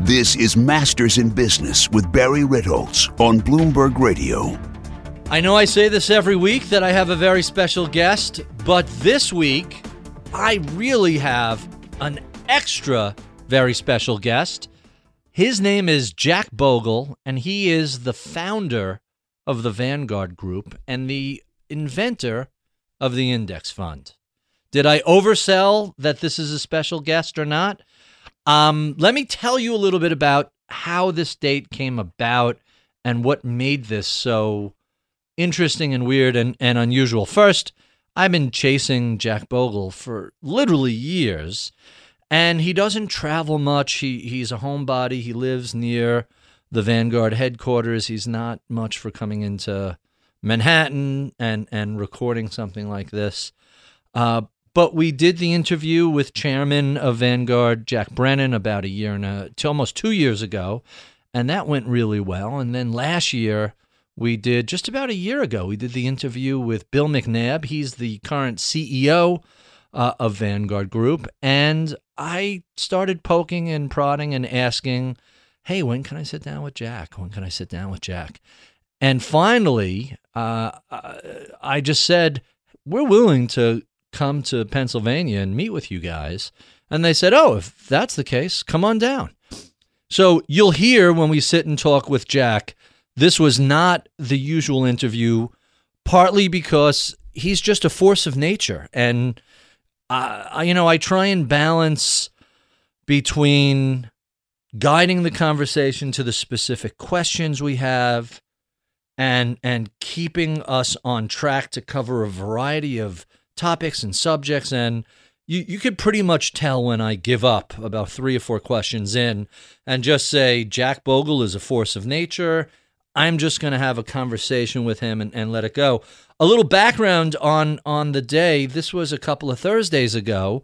This is Masters in Business with Barry Ritholtz on Bloomberg Radio. I know I say this every week that I have a very special guest, but this week I really have an extra very special guest. His name is Jack Bogle, and he is the founder of the Vanguard Group and the inventor of the index fund. Did I oversell that this is a special guest or not? Um, let me tell you a little bit about how this date came about and what made this so interesting and weird and, and unusual. First, I've been chasing Jack Bogle for literally years, and he doesn't travel much. He he's a homebody. He lives near the Vanguard headquarters. He's not much for coming into Manhattan and and recording something like this. Uh, but we did the interview with chairman of Vanguard, Jack Brennan, about a year and a, almost two years ago, and that went really well. And then last year, we did just about a year ago, we did the interview with Bill McNabb. He's the current CEO uh, of Vanguard Group. And I started poking and prodding and asking, hey, when can I sit down with Jack? When can I sit down with Jack? And finally, uh, I just said, we're willing to come to Pennsylvania and meet with you guys. And they said, oh, if that's the case, come on down. So you'll hear when we sit and talk with Jack, this was not the usual interview, partly because he's just a force of nature. And, uh, you know, I try and balance between guiding the conversation to the specific questions we have and and keeping us on track to cover a variety of topics and subjects. And you, you could pretty much tell when I give up about three or four questions in and just say, Jack Bogle is a force of nature. I'm just going to have a conversation with him and, and let it go. A little background on on the day. This was a couple of Thursdays ago,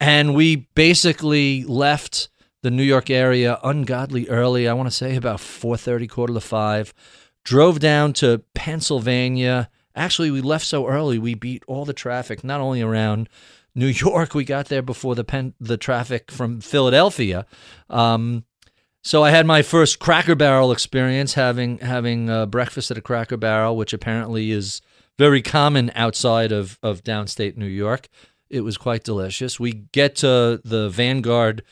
and we basically left the New York area ungodly early. I want to say about 4:30, quarter to five. Drove down to Pennsylvania Actually, we left so early, we beat all the traffic, not only around New York, we got there before the pen, the traffic from Philadelphia. Um, so I had my first Cracker Barrel experience, having having uh, breakfast at a Cracker Barrel, which apparently is very common outside of of downstate New York. It was quite delicious. We get to the Vanguard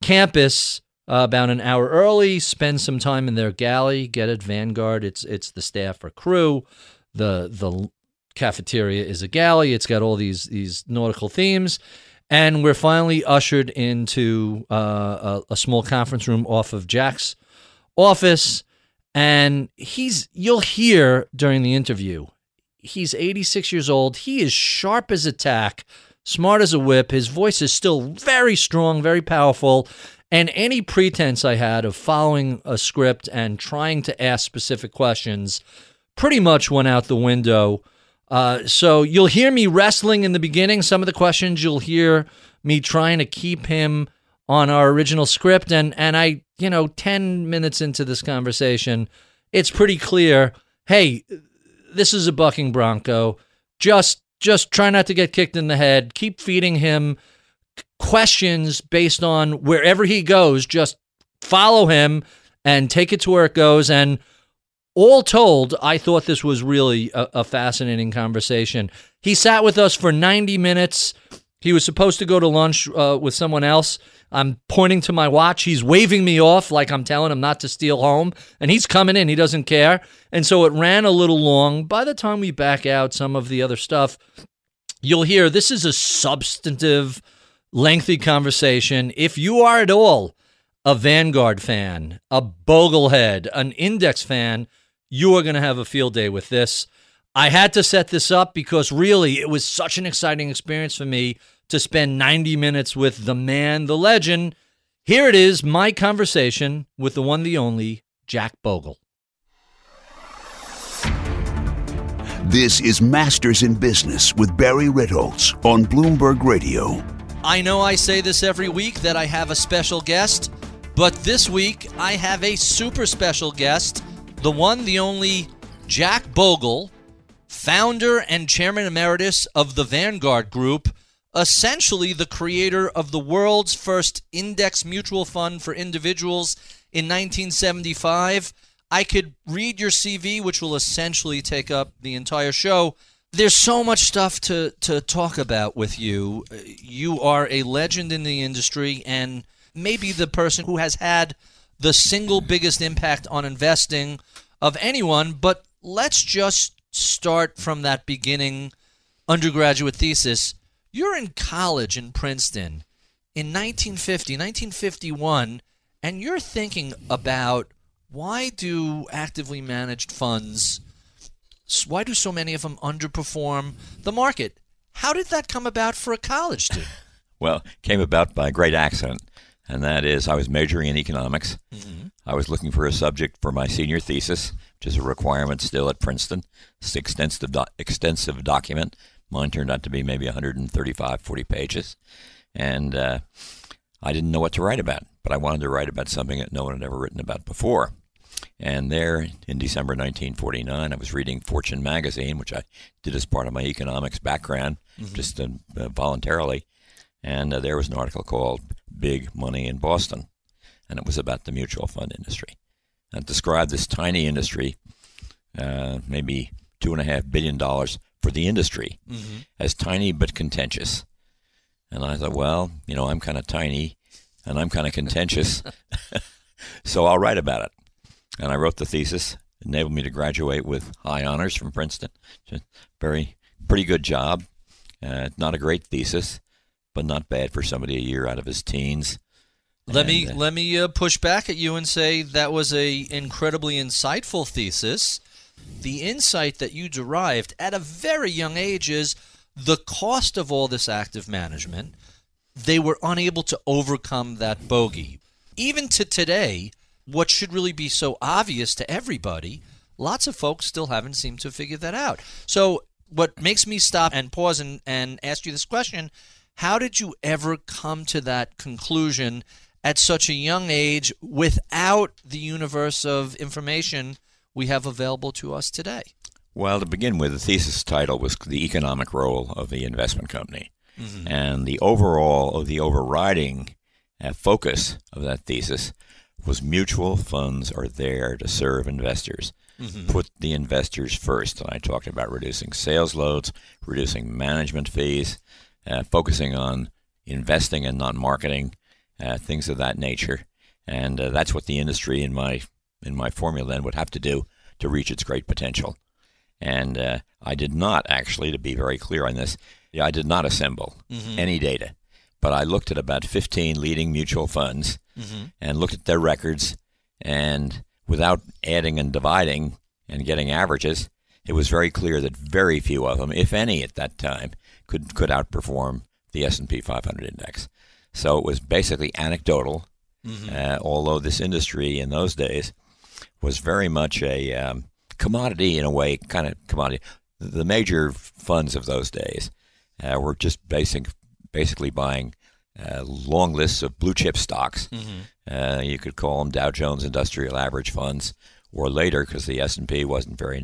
campus uh, about an hour early, spend some time in their galley, get at Vanguard. It's it's the staff or crew the the cafeteria is a galley. It's got all these these nautical themes, and we're finally ushered into uh, a, a, small conference room off of Jack's office. And he's you'll hear during the interview. He's 86 years old. He is sharp as a tack, smart as a whip. His voice is still very strong, very powerful. And any pretense I had of following a script and trying to ask specific questions pretty much went out the window. Uh, so you'll hear me wrestling in the beginning. Some of the questions you'll hear me trying to keep him on our original script, and and I, you know, ten minutes into this conversation, it's pretty clear. Hey, this is a bucking bronco. Just just try not to get kicked in the head. Keep feeding him questions based on wherever he goes. Just follow him and take it to where it goes. And all told, I thought this was really a, a, fascinating conversation. He sat with us for 90 minutes. He was supposed to go to lunch uh, with someone else. I'm pointing to my watch. He's waving me off like I'm telling him not to steal home. And he's coming in. He doesn't care. And so it ran a little long. By the time we back out some of the other stuff, you'll hear this is a substantive, lengthy conversation. If you are at all a Vanguard fan, a Boglehead, an Index fan, you are going to have a field day with this. I had to set this up because really it was such an exciting experience for me to spend 90 minutes with the man, the legend. Here it is, my conversation with the one, the only Jack Bogle. This is Masters in Business with Barry Ritholtz on Bloomberg Radio. I know I say this every week that I have a special guest, but this week I have a super special guest, the one, the only Jack Bogle, founder and chairman emeritus of the Vanguard Group, essentially the creator of the world's first index mutual fund for individuals in 1975 I could read your CV, which will essentially take up the entire show. There's so much stuff to, to talk about with you. Uh, you are a legend in the industry and maybe the person who has had the single biggest impact on investing of anyone. But let's just start from that beginning undergraduate thesis. You're in college in Princeton in 1950, 1951, and you're thinking about why do actively managed funds why do so many of them underperform the market how did that come about for a college student well came about by a great accident and that is i was majoring in economics mm-hmm. i was looking for a subject for my senior thesis which is a requirement still at princeton it's an extensive, do- extensive document mine turned out to be maybe 135 40 pages and uh, I didn't know what to write about, but I wanted to write about something that no one had ever written about before. And there, in December 1949, I was reading Fortune magazine, which I did as part of my economics background, mm-hmm. just uh, uh, voluntarily. And uh, there was an article called Big Money in Boston, and it was about the mutual fund industry. And it described this tiny industry, uh, maybe two and a half billion dollars for the industry, mm-hmm. as tiny but contentious. And I thought, well, you know, I'm kind of tiny and I'm kind of contentious, so I'll write about it. And I wrote the thesis, enabled me to graduate with high honors from Princeton. Very, pretty good job. Uh, not a great thesis, but not bad for somebody a year out of his teens. Let and, me uh, let me uh, push back at you and say that was a incredibly insightful thesis. The insight that you derived at a very young age is the cost of all this active management, they were unable to overcome that bogey. Even to today, what should really be so obvious to everybody, lots of folks still haven't seemed to figure that out. So, what makes me stop and pause and, and ask you this question how did you ever come to that conclusion at such a young age without the universe of information we have available to us today? Well, to begin with, the thesis title was The Economic Role of the Investment Company. Mm-hmm. And the overall, or the overriding uh, focus of that thesis was mutual funds are there to serve investors. Mm-hmm. Put the investors first. And I talked about reducing sales loads, reducing management fees, uh, focusing on investing and not marketing, uh, things of that nature. And uh, that's what the industry in my in my formula then would have to do to reach its great potential. And uh, I did not actually, to be very clear on this, I did not assemble mm-hmm. any data, but I looked at about 15 leading mutual funds mm-hmm. and looked at their records, and without adding and dividing and getting averages, it was very clear that very few of them, if any, at that time, could could outperform the S&P 500 index. So it was basically anecdotal, mm-hmm. uh, although this industry in those days was very much a um, commodity in a way, kind of commodity. The major funds of those days uh, were just basic, basically buying uh, long lists of blue chip stocks. Mm-hmm. Uh, you could call them Dow Jones Industrial Average funds, or later, because the S and P wasn't very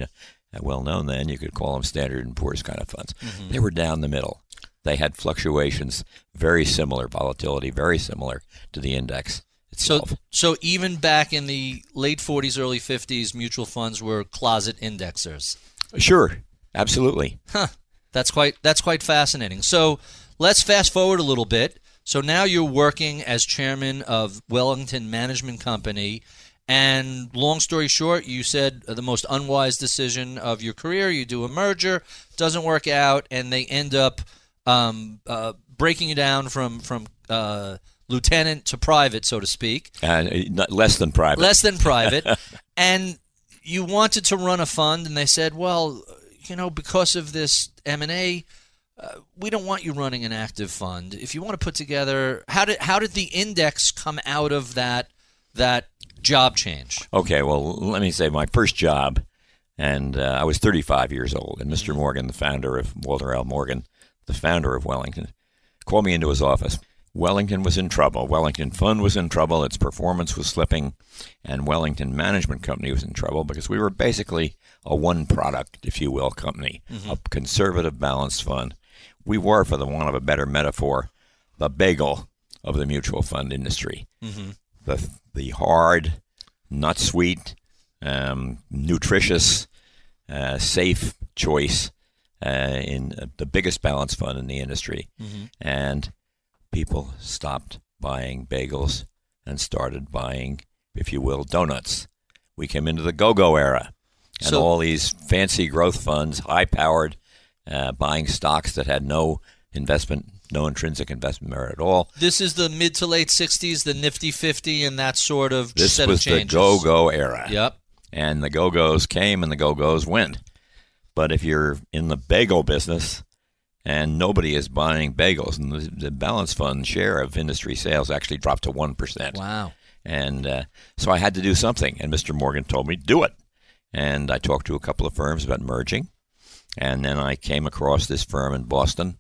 well known then, you could call them Standard and Poor's kind of funds. Mm-hmm. They were down the middle. They had fluctuations very similar, volatility very similar to the index. Itself. So, so even back in the late 40s, early 50s, mutual funds were closet indexers. Sure, absolutely. Huh. That's quite that's quite fascinating. So let's fast forward a little bit. So now you're working as chairman of Wellington Management Company. And long story short, you said the most unwise decision of your career. You do a merger, doesn't work out, and they end up um, uh, breaking you down from from uh, lieutenant to private, so to speak. Uh, less than private. Less than private. and you wanted to run a fund, and they said, well, you know, because of this M and A, uh, we don't want you running an active fund. If you want to put together, how did how did the index come out of that that job change? Okay, well, let me say my first job, and uh, I was 35 years old, and Mr. Mm-hmm. Morgan, the founder of Walter L. Morgan, the founder of Wellington, called me into his office. Wellington was in trouble. Wellington Fund was in trouble. Its performance was slipping, and Wellington Management Company was in trouble because we were basically a one product, if you will, company, mm-hmm. a conservative balanced fund. We were, for the want of a better metaphor, the bagel of the mutual fund industry. Mm-hmm. The the hard, not sweet, um, nutritious, uh, safe choice uh, in uh, the biggest balanced fund in the industry, and people stopped buying bagels and started buying, if you will, donuts. We came into the go-go era, and So- all these fancy growth funds, high-powered, uh, buying stocks that had no investment, no intrinsic investment merit at all. This is the mid to late '60s, the Nifty 50, and that sort of This set was of the go-go era. Yep. and the Go Go's came and the Go Go's went. But if you're in the bagel business and nobody is buying bagels, and the, the balance fund share of industry sales actually dropped to one percent. Wow. And uh, so I had to do something, and Mr. Morgan told me do it. And I talked to a couple of firms about merging, and then I came across this firm in Boston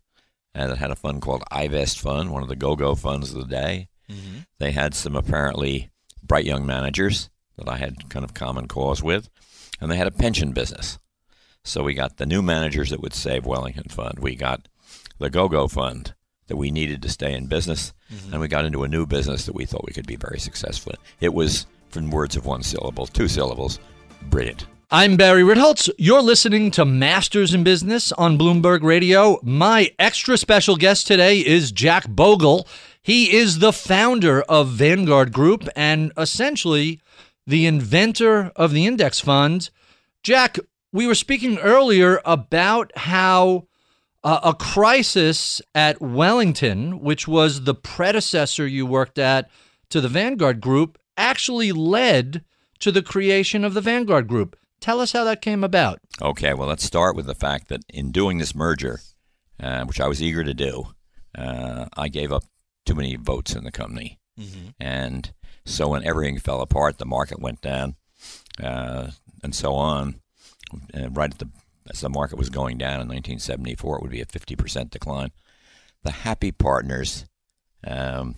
uh, that had a fund called iVest Fund, one of the Go-Go funds of the day. They had some apparently bright young managers that I had kind of common cause with, and they had a pension business. So we got the new managers that would save Wellington Fund. We got the Go-Go Fund that we needed to stay in business, and we got into a new business that we thought we could be very successful in. It was, from words of one syllable, two syllables, brilliant. I'm Barry Ritholtz. You're listening to Masters in Business on Bloomberg Radio. My extra special guest today is Jack Bogle. He is the founder of Vanguard Group and essentially the inventor of the index fund. Jack, we were speaking earlier about how uh, a crisis at Wellington, which was the predecessor you worked at to the Vanguard Group, actually led to the creation of the Vanguard Group. Tell us how that came about. Okay, well, let's start with the fact that in doing this merger, uh, which I was eager to do, uh, I gave up too many votes in the company. And so when everything fell apart, the market went down, uh, and so on. And right at the as the market was going down in 1974, it would be a 50% decline. The happy partners um,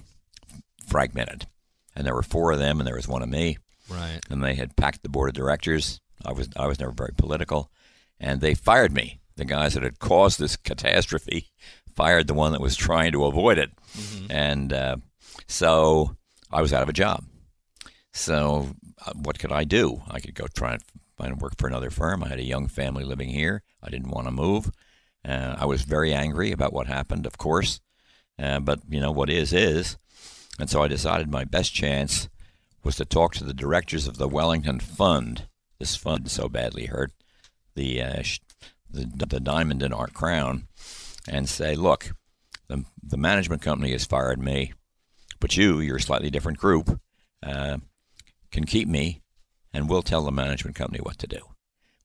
fragmented, and there were four of them, and there was one of me Right. and they had packed the board of directors. I was I was never very political, and they fired me. The guys that had caused this catastrophe fired the one that was trying to avoid it, and uh, so I was out of a job. So uh, what could I do? I could go try and find work for another firm. I had a young family living here. I didn't want to move. Uh, I was very angry about what happened, of course, uh, but you know what is is, and so I decided my best chance was to talk to the directors of the Wellington Fund. This fund so badly hurt the uh, the, the diamond in our crown, and say, look, the the management company has fired me, but you, you're a slightly different group, uh, can keep me, and we'll tell the management company what to do.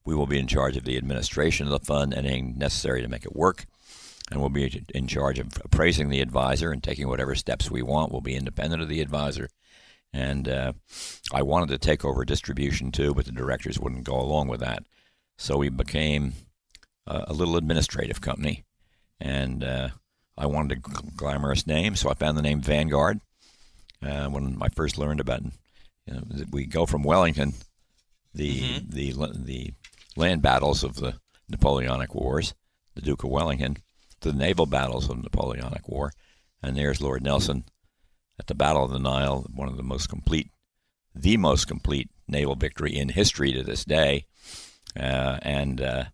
We will be in charge of the administration of the fund, and anything necessary to make it work, and we'll be in charge of appraising the advisor and taking whatever steps we want. We'll be independent of the advisor. And uh, I wanted to take over distribution too, but the directors wouldn't go along with that. So we became a, a little administrative company, and uh, I wanted a gl- glamorous name, so I found the name Vanguard. Uh, when I first learned about, you know, that we go from Wellington, the the the land battles of the Napoleonic Wars, the Duke of Wellington, to the naval battles of the Napoleonic War, and there's Lord Nelson at the Battle of the Nile, one of the most complete, the most complete naval victory in history to this day. Uh, and uh,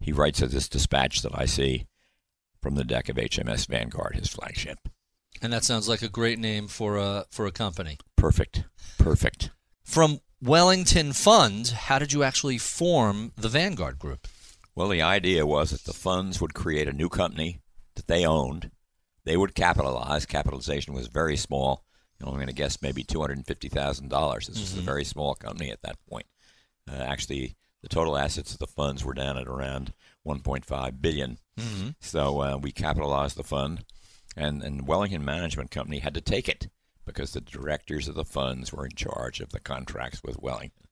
he writes of this dispatch that I see from the deck of HMS Vanguard, his flagship. And that sounds like a great name for a for a company. Perfect, perfect. From Wellington Fund, how did you actually form the Vanguard Group? Well, the idea was that the funds would create a new company that they owned. They would capitalize. Capitalization was very small. You know, I'm going to guess maybe two hundred and fifty thousand dollars. This was a very small company at that point. Uh, actually, the total assets of the funds were down at around 1.5 billion So uh, we capitalized the fund, and, and Wellington Management Company had to take it because the directors of the funds were in charge of the contracts with Wellington.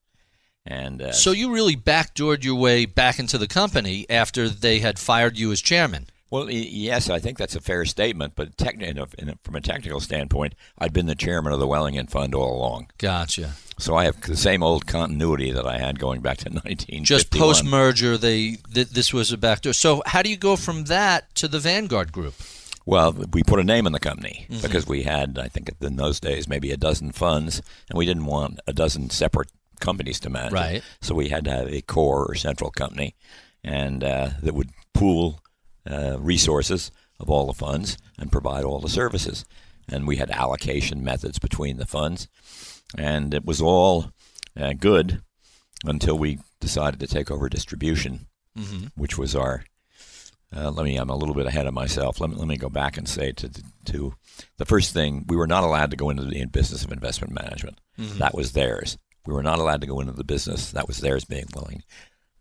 And uh, So you really backdoored your way back into the company after they had fired you as chairman. Well, yes, I think that's a fair statement. But techni- in a, in a, from a technical standpoint, I'd been the chairman of the Wellington Fund all along, Gotcha. so I have the same old continuity that I had going back to 19. Just post merger, they th- this was a backdoor. So how do you go from that to the Vanguard Group? Well, we put a name in the company Mm-hmm. because we had, I think, in those days, maybe a dozen funds, and we didn't want a dozen separate companies to manage. Right. So we had to have a core or central company, and uh, that would pool uh, resources of all the funds and provide all the services. And we had allocation methods between the funds, and it was all uh, good until we decided to take over distribution, which was our uh, let me. I'm a little bit ahead of myself. Let me let me go back and say to to the first thing we were not allowed to go into the business of investment management. That was theirs. We were not allowed to go into the business. That was theirs being willing.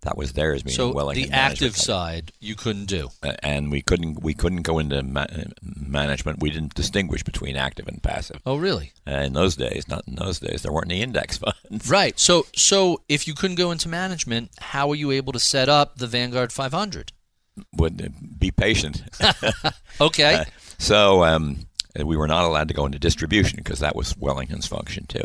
That was theirs being So the active side you couldn't do. Uh, and we couldn't we couldn't go into ma- management. We didn't distinguish between active and passive. Oh, really? Uh, in those days, not in those days, there weren't any index funds. Right. So so if you couldn't go into management, how were you able to set up the Vanguard 500? Would uh, be patient. Okay. So um, we were not allowed to go into distribution because that was Wellington's function too.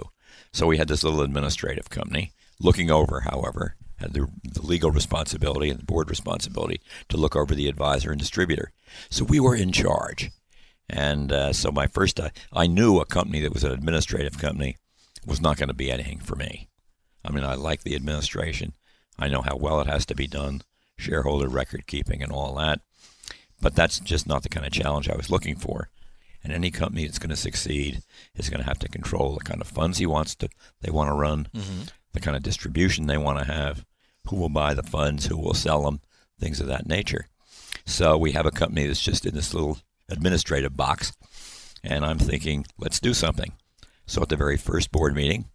So we had this little administrative company looking over, however, the, the legal responsibility and the board responsibility to look over the advisor and distributor. So we were in charge. And uh, so my first, uh, I knew a company that was an administrative company was not going to be anything for me. I mean, I like the administration. I know how well it has to be done, shareholder record keeping and all that. But that's just not the kind of challenge I was looking for. And any company that's going to succeed is going to have to control the kind of funds he wants to, they want to run, the kind of distribution they want to have, who will buy the funds, who will sell them, things of that nature. So we have a company that's just in this little administrative box, and I'm thinking, let's do something. So at the very first board meeting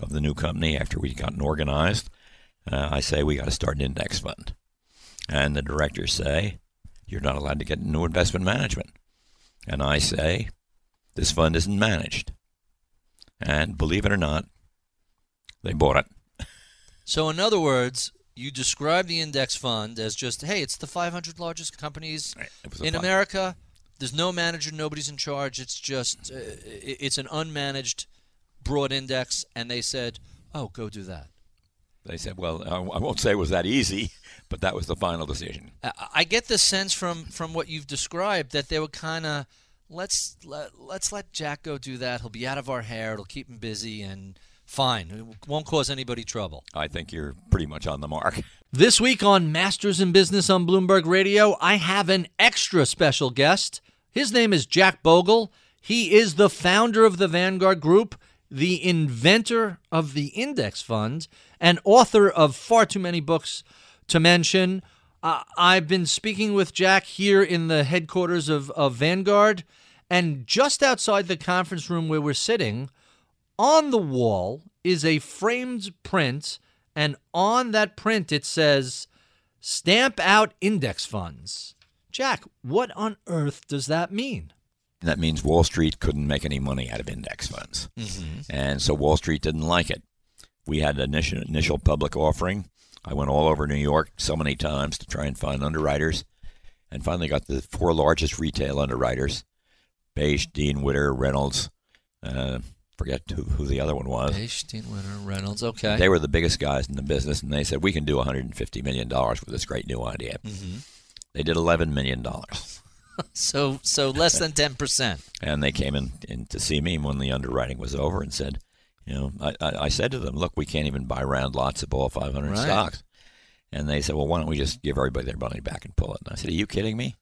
of the new company, after we'd gotten organized, uh, I say we got to start an index fund, and the directors say you're not allowed to get into investment management, and I say this fund isn't managed, and believe it or not, they bought it. So, in other words, you describe the index fund as just, hey, it's the 500 largest companies a in. America. There's no manager, nobody's in charge. It's just, uh, it's an unmanaged broad index, and they said, oh, go do that. They said, well, I won't say it was that easy, but that was the final decision. I- I get the sense from from what you've described that they were kind of let's let, let's let Jack go do that. He'll be out of our hair. It'll keep him busy and fine. It won't cause anybody trouble. I think you're pretty much on the mark. This week on Masters in Business on Bloomberg Radio, I have an extra special guest. His name is Jack Bogle. He is the founder of the Vanguard Group, the inventor of the index fund, and author of far too many books to mention. Uh, I've been speaking with Jack here in the headquarters of, of Vanguard, and just outside the conference room where we're sitting, on the wall is a framed print, and on that print it says, Stamp out index funds. Jack, what on earth does that mean? That means Wall Street couldn't make any money out of index funds. And so Wall Street didn't like it. We had an initial, initial public offering. I went all over New York so many times to try and find underwriters and finally got the four largest retail underwriters Bache, Dean Witter, Reynolds, uh, forget who, who the other one was. Witter Reynolds. Okay. They were the biggest guys in the business, and they said, We can do $150 million with this great new idea. Mm-hmm. They did $11 million. so so less than ten percent. And they came in, in to see me when the underwriting was over and said, you know, I, I, I said to them, look, we can't even buy round lots of all 500 Right. stocks. And they said, well, why don't we just give everybody their money back and pull it? And I said, are you kidding me?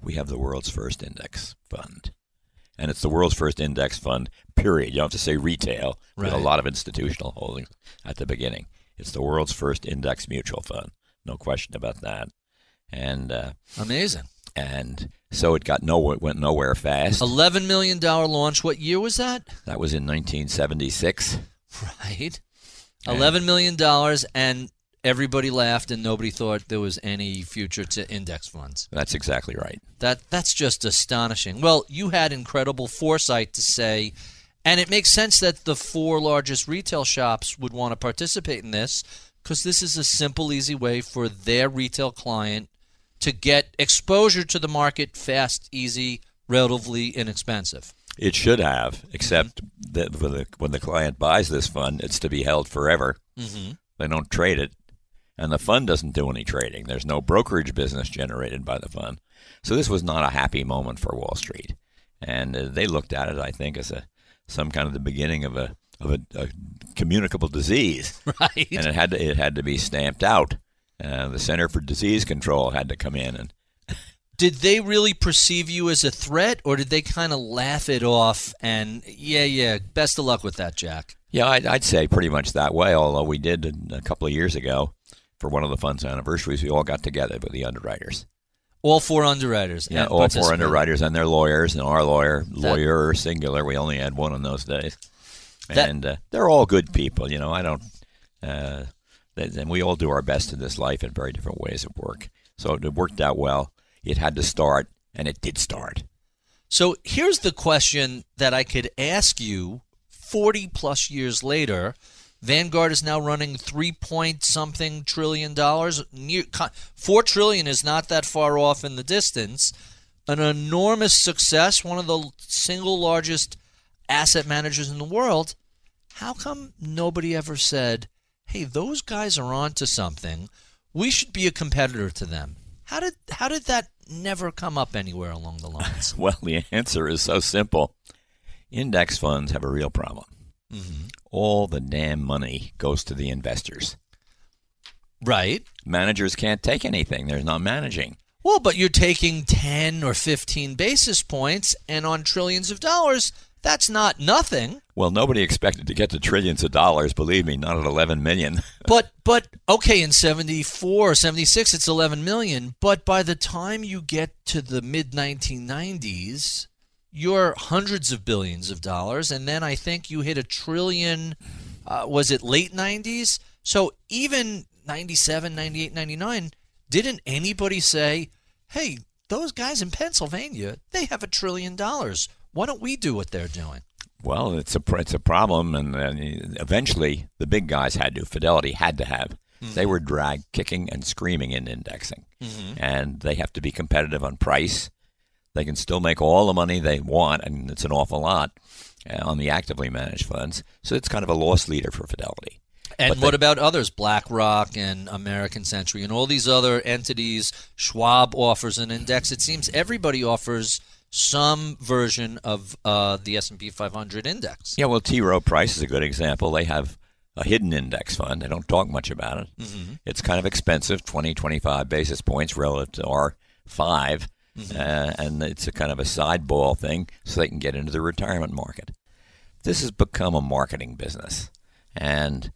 We have the world's first index fund. And it's the world's first index fund, period. You don't have to say retail with a lot of institutional holdings at the beginning. It's the world's first index mutual fund. No question about that. And uh, Amazing. and so it got nowhere, went nowhere fast. Eleven million dollar launch. What year was that? That was in 1976. Right. Eleven million dollars, and everybody laughed and nobody thought there was any future to index funds. That's exactly right. That that's just astonishing. Well, you had incredible foresight to say and it makes sense that the four largest retail shops would want to participate in this because this is a simple, easy way for their retail client to get exposure to the market fast, easy, relatively inexpensive. It should have, except that when the, when the client buys this fund, it's to be held forever. Mm-hmm. They don't trade it, and the fund doesn't do any trading. There's no brokerage business generated by the fund. So this was not a happy moment for Wall Street. And uh, they looked at it, I think, as a some kind of the beginning of a of a, a communicable disease, right? And it had to it had to be stamped out. Uh, the Center for Disease Control had to come in and. did they really perceive you as a threat, or did they kind of laugh it off? And yeah, yeah, best of luck with that, Jack. Yeah, I'd, I'd say pretty much that way. Although we did a couple of years ago for one of the fund's anniversaries, we all got together with the underwriters all four underwriters. Yeah, all four underwriters and their lawyers, and our lawyer, lawyer singular. We only had one in those days, that, and uh, they're all good people. You know, I don't, uh, and we all do our best in this life in very different ways of work. So it worked out well. It had to start, and it did start. So here's the question that I could ask you 40 plus years later Vanguard is now running three point something trillion dollars. Four trillion is not that far off in the distance. An enormous success, one of the single largest asset managers in the world. How come nobody ever said, "Hey, those guys are on to something. We should be a competitor to them"? How did how did that never come up anywhere along the lines? well, the answer is so simple. Index funds have a real problem. Mm-hmm. All the damn money goes to the investors. Right. Managers can't take anything. They're not managing. Well, but you're taking 10 or 15 basis points, and on trillions of dollars, that's not nothing. Well, nobody expected to get to trillions of dollars, believe me, not at 11 million. but but okay, in 74 76 it's 11 million, but by the time you get to the mid 1990s, you're hundreds of billions of dollars, and then I think you hit a trillion. Uh, was it late 90s? So even 97, 98, 99, didn't anybody say, hey, those guys in Pennsylvania, they have a trillion dollars. Why don't we do what they're doing? Well, it's a it's a problem, and, and eventually the big guys had to. Fidelity had to have. Mm-hmm. They were dragged kicking and screaming in indexing, mm-hmm. and they have to be competitive on price they can still make all the money they want, and it's an awful lot uh, on the actively managed funds. So it's kind of a loss leader for Fidelity. And but what they, about others? BlackRock and American Century and all these other entities. Schwab offers an index. It seems everybody offers some version of uh, the S&P 500 index. Yeah, well, T. Rowe Price is a good example. They have a hidden index fund. They don't talk much about it. Mm-hmm. It's kind of expensive, 20, 25 basis points relative to our five. Mm-hmm. Uh, and it's a kind of a sideball thing so they can get into the retirement market. This has become a marketing business. And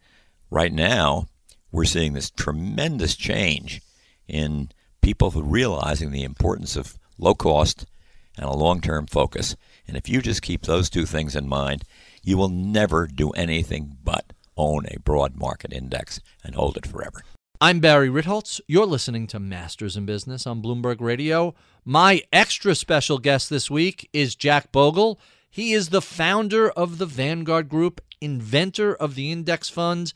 right now, we're seeing this tremendous change in people realizing the importance of low cost and a long term focus. And if you just keep those two things in mind, you will never do anything but own a broad market index and hold it forever. I'm Barry Ritholtz. You're listening to Masters in Business on Bloomberg Radio. My extra special guest this week is Jack Bogle. He is the founder of the Vanguard Group, inventor of the index fund,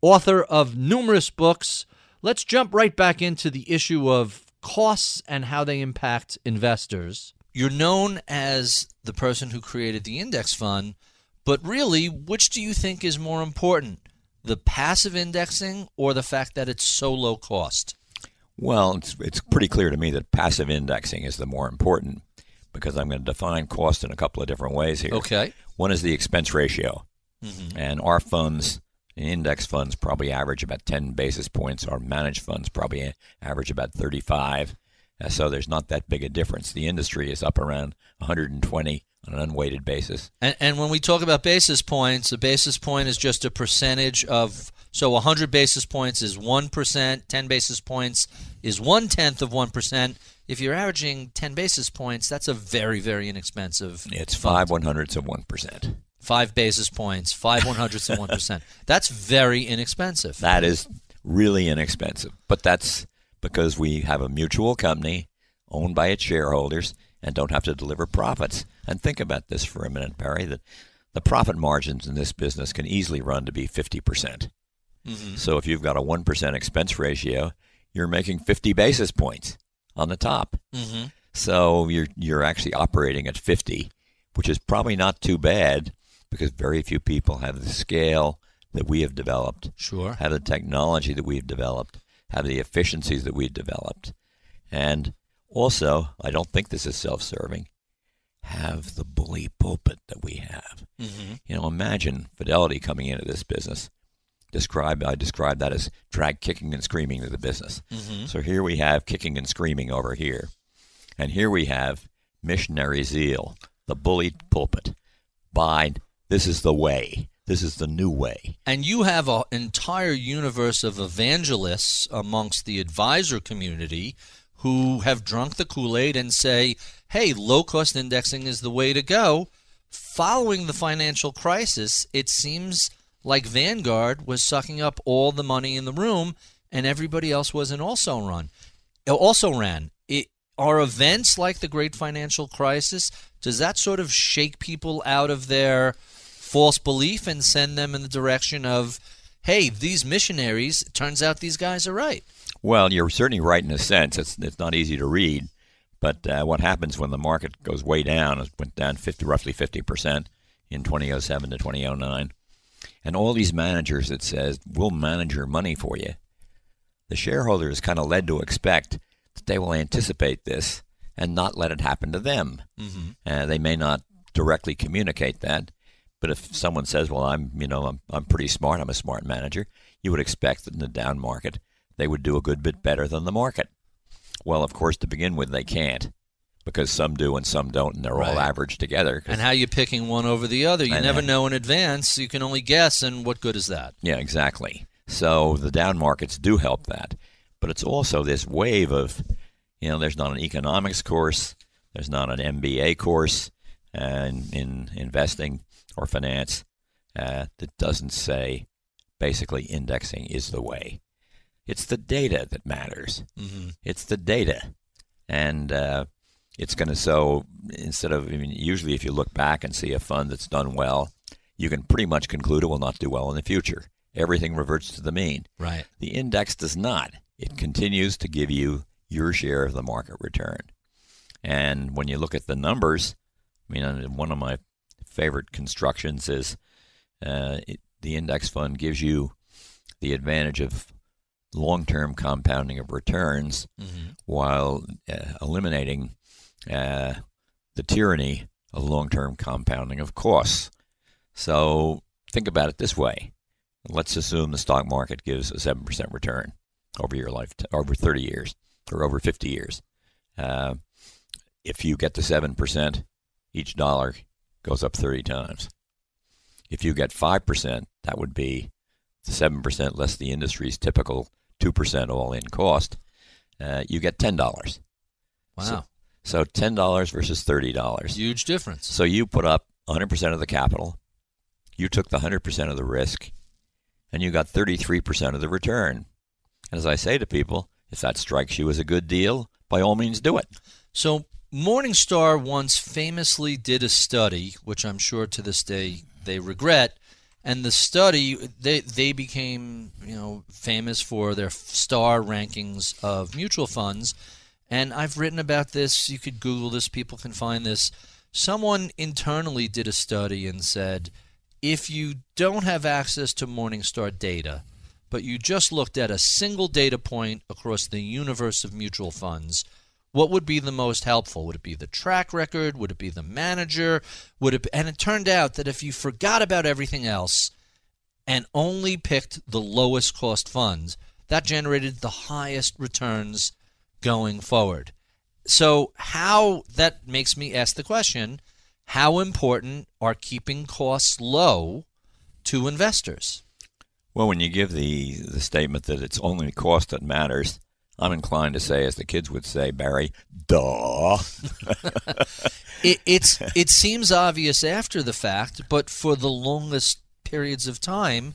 author of numerous books. Let's jump right back into the issue of costs and how they impact investors. You're known as the person who created the index fund, but really, which do you think is more important? The passive indexing or the fact that it's so low cost? Well, it's, it's pretty clear to me that passive indexing is the more important because I'm going to define cost in a couple of different ways here. Okay. One is the expense ratio. Mm-hmm. And our funds, index funds, probably average about 10 basis points. Our managed funds probably average about 35. Uh, so there's not that big a difference. The industry is up around 120 on an unweighted basis. And, and when we talk about basis points, a basis point is just a percentage of. So 100 basis points is 1%, 10 basis points is one tenth of 1%. If you're averaging 10 basis points, that's a very, very inexpensive. It's five one hundredths of 1%. Five basis points, five one hundredths of 1%. That's very inexpensive. That is really inexpensive. But that's because we have a mutual company owned by its shareholders and don't have to deliver profits. And think about this for a minute, Barry, that the profit margins in this business can easily run to be 50%. percent mm-hmm. So if you've got a 1% expense ratio, you're making 50 basis points on the top. Mm-hmm. So you're you're actually operating at 50, which is probably not too bad because very few people have the scale that we have developed. Sure. Have the technology that we've developed, have the efficiencies that we've developed. And also, I don't think this is self-serving. Have the bully pulpit that we have. Mm-hmm. You know, imagine Fidelity coming into this business. Describe I describe that as drag kicking and screaming to the business. Mm-hmm. So here we have kicking and screaming over here, and here we have missionary zeal, the bully pulpit. By this is the way. This is the new way. And you have an entire universe of evangelists amongst the advisor community who have drunk the Kool Aid and say, hey, low cost indexing is the way to go. Following the financial crisis, it seems like Vanguard was sucking up all the money in the room and everybody else was not also run. Also ran. It, are events like the great financial crisis, does that sort of shake people out of their false belief and send them in the direction of, hey, these missionaries, turns out these guys are right? Well, you're certainly right in a sense. It's it's not easy to read, but uh, what happens when the market goes way down? It went down 50, roughly 50 percent in 2007 to 2009, and all these managers that says we'll manage your money for you. The shareholder is kind of led to expect that they will anticipate this and not let it happen to them. Mm-hmm. Uh, they may not directly communicate that, but if someone says, "Well, I'm you know I'm I'm pretty smart. I'm a smart manager," you would expect that in the down market they would do a good bit better than the market. Well, of course, to begin with, they can't because some do and some don't, and they're right. all averaged together. And how you picking one over the other? You never know in advance. You can only guess, and what good is that? Yeah, exactly. So the down markets do help that, but it's also this wave of, you know, there's not an economics course, there's not an MBA course uh, in, in investing or finance uh, that doesn't say basically indexing is the way. It's the data that matters. Mm-hmm. It's the data, and uh, it's going to so instead of I mean, usually if you look back and see a fund that's done well, you can pretty much conclude it will not do well in the future. Everything reverts to the mean. Right. The index does not. It continues to give you your share of the market return. And when you look at the numbers, I mean, one of my favorite constructions is uh, it, the index fund gives you the advantage of long term compounding of returns mm-hmm. while uh, eliminating uh, the tyranny of long term compounding of costs. So think about it this way. Let's assume the stock market gives a 7% return over your life, over 30 years or over 50 years. Uh, if you get the 7%, each dollar goes up 30 times. If you get 5%, that would be the 7% less the industry's typical 2% all in cost, uh, you get $10. Wow. So, so $10 versus $30. Huge difference. So you put up 100% of the capital, you took the 100% of the risk, and you got 33% of the return. And as I say to people, if that strikes you as a good deal, by all means do it. So Morningstar once famously did a study, which I'm sure to this day they regret, and the study they they became you know famous for their star rankings of mutual funds. And I've written about this. You could google this. People can find this. Someone internally did a study and said if you don't have access to Morningstar data but you just looked at a single data point across the universe of mutual funds what would be the most helpful? Would it be the track record? Would it be the manager? Would it? Be, and it turned out that if you forgot about everything else and only picked the lowest cost funds, that generated the highest returns going forward. So how that makes me ask the question: How important are keeping costs low to investors? Well, when you give the the statement that it's only cost that matters I'm inclined to say, as the kids would say, Barry, duh. it, it's it seems obvious after the fact, but for the longest periods of time,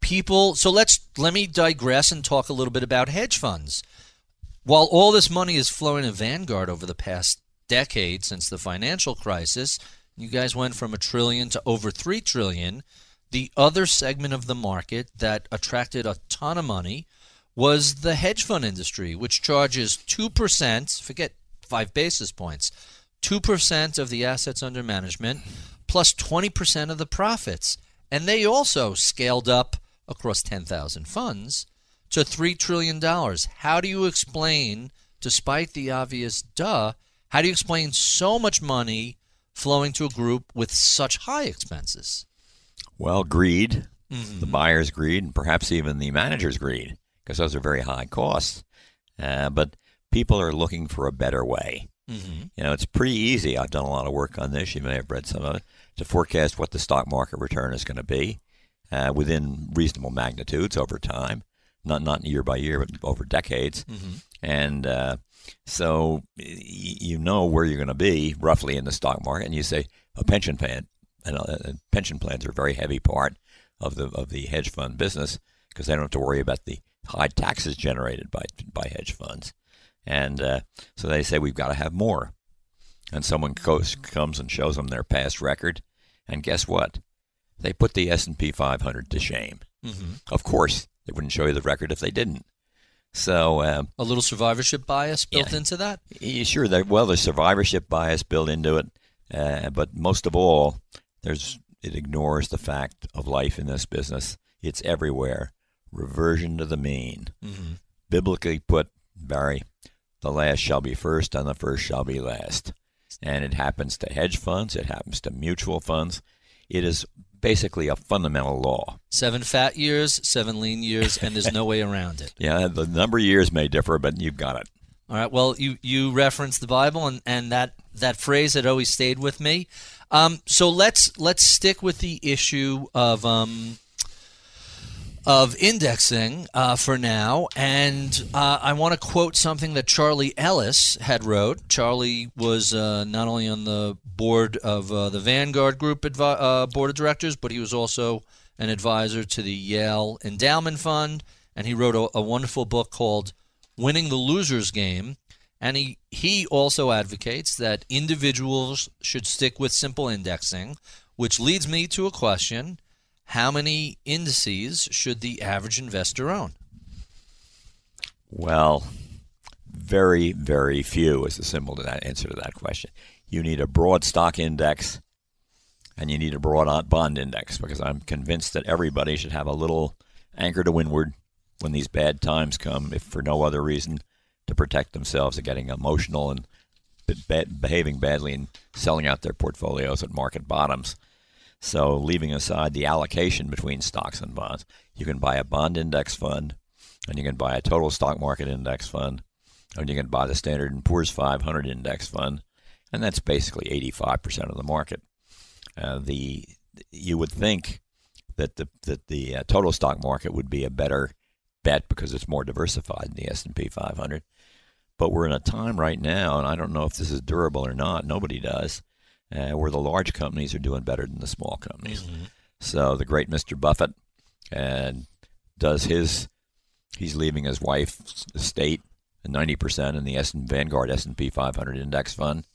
people. So let's let me digress and talk a little bit about hedge funds. While all this money is flowing to Vanguard over the past decade since the financial crisis, you guys went from a trillion to over three trillion. The other segment of the market that attracted a ton of money was the hedge fund industry, which charges 2%, forget five basis points, 2% of the assets under management plus 20% of the profits. And they also scaled up across 10,000 funds to $3 trillion. How do you explain, despite the obvious duh, how do you explain so much money flowing to a group with such high expenses? Well, greed, mm-hmm. the buyer's greed, and perhaps even the manager's greed, because those are very high costs. Uh, but people are looking for a better way. Mm-hmm. You know, it's pretty easy. I've done a lot of work on this. You may have read some of it to forecast what the stock market return is going to be uh, within reasonable magnitudes over time, not not year by year, but over decades. Mm-hmm. And uh, so y- you know where you're going to be roughly in the stock market, and you say a pension plan. And uh, pension plans are a very heavy part of the of the hedge fund business because they don't have to worry about the high taxes generated by by hedge funds. And uh, so they say we've got to have more. And someone goes, comes and shows them their past record, and guess what? They put the S&P 500 to shame. Mm-hmm. Of course, they wouldn't show you the record if they didn't. So um, a little survivorship bias built yeah, into that. Sure, there, well, there's survivorship bias built into it, uh, but most of all, there's it ignores the fact of life in this business. It's everywhere. Reversion to the mean. Mm-hmm. Biblically put, Barry, the last shall be first and the first shall be last. And it happens to hedge funds, it happens to mutual funds. It is basically a fundamental law. Seven fat years, seven lean years, and there's no way around it. Yeah, the number of years may differ, but you've got it. All right. Well, you you referenced the Bible, and, and that that phrase had always stayed with me. Um, so let's let's stick with the issue of um, of indexing uh, for now, and uh, I want to quote something that Charlie Ellis had wrote. Charlie was uh, not only on the board of uh, the Vanguard Group advi- uh, board of directors, but he was also an advisor to the Yale Endowment Fund, and he wrote a, a wonderful book called "Winning the Loser's Game." And he, he also advocates that individuals should stick with simple indexing, which leads me to a question how many indices should the average investor own? Well, very, very few is the simple answer to that question. You need a broad stock index and you need a broad bond index because I'm convinced that everybody should have a little anchor to windward when these bad times come, if for no other reason, to protect themselves against getting emotional and behaving badly and selling out their portfolios at market bottoms. So, leaving aside the allocation between stocks and bonds, you can buy a bond index fund, and you can buy a total stock market index fund, and you can buy the Standard & Poor's 500 index fund, and that's basically 85% of the market. Uh, the you would think that the that the uh, total stock market would be a better bet because it's more diversified than the S&P 500. But we're in a time right now, and I don't know if this is durable or not. Nobody does uh, where the large companies are doing better than the small companies. Mm-hmm. So the great Mr. Buffett and does his he's leaving his wife's estate 90% in the S and Vanguard S&P 500 index fund.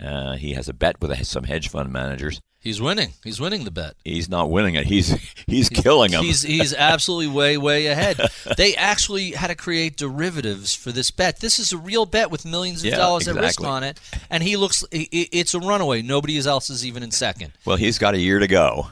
Uh, he has a bet with some hedge fund managers. He's winning. He's winning the bet. He's not winning it. He's he's, he's killing them. He's he's absolutely way way ahead. they actually had to create derivatives for this bet. This is a real bet with millions of yeah, dollars exactly. at risk on it, and he looks. It's a runaway. Nobody else is even in second. Well, he's got a year to go.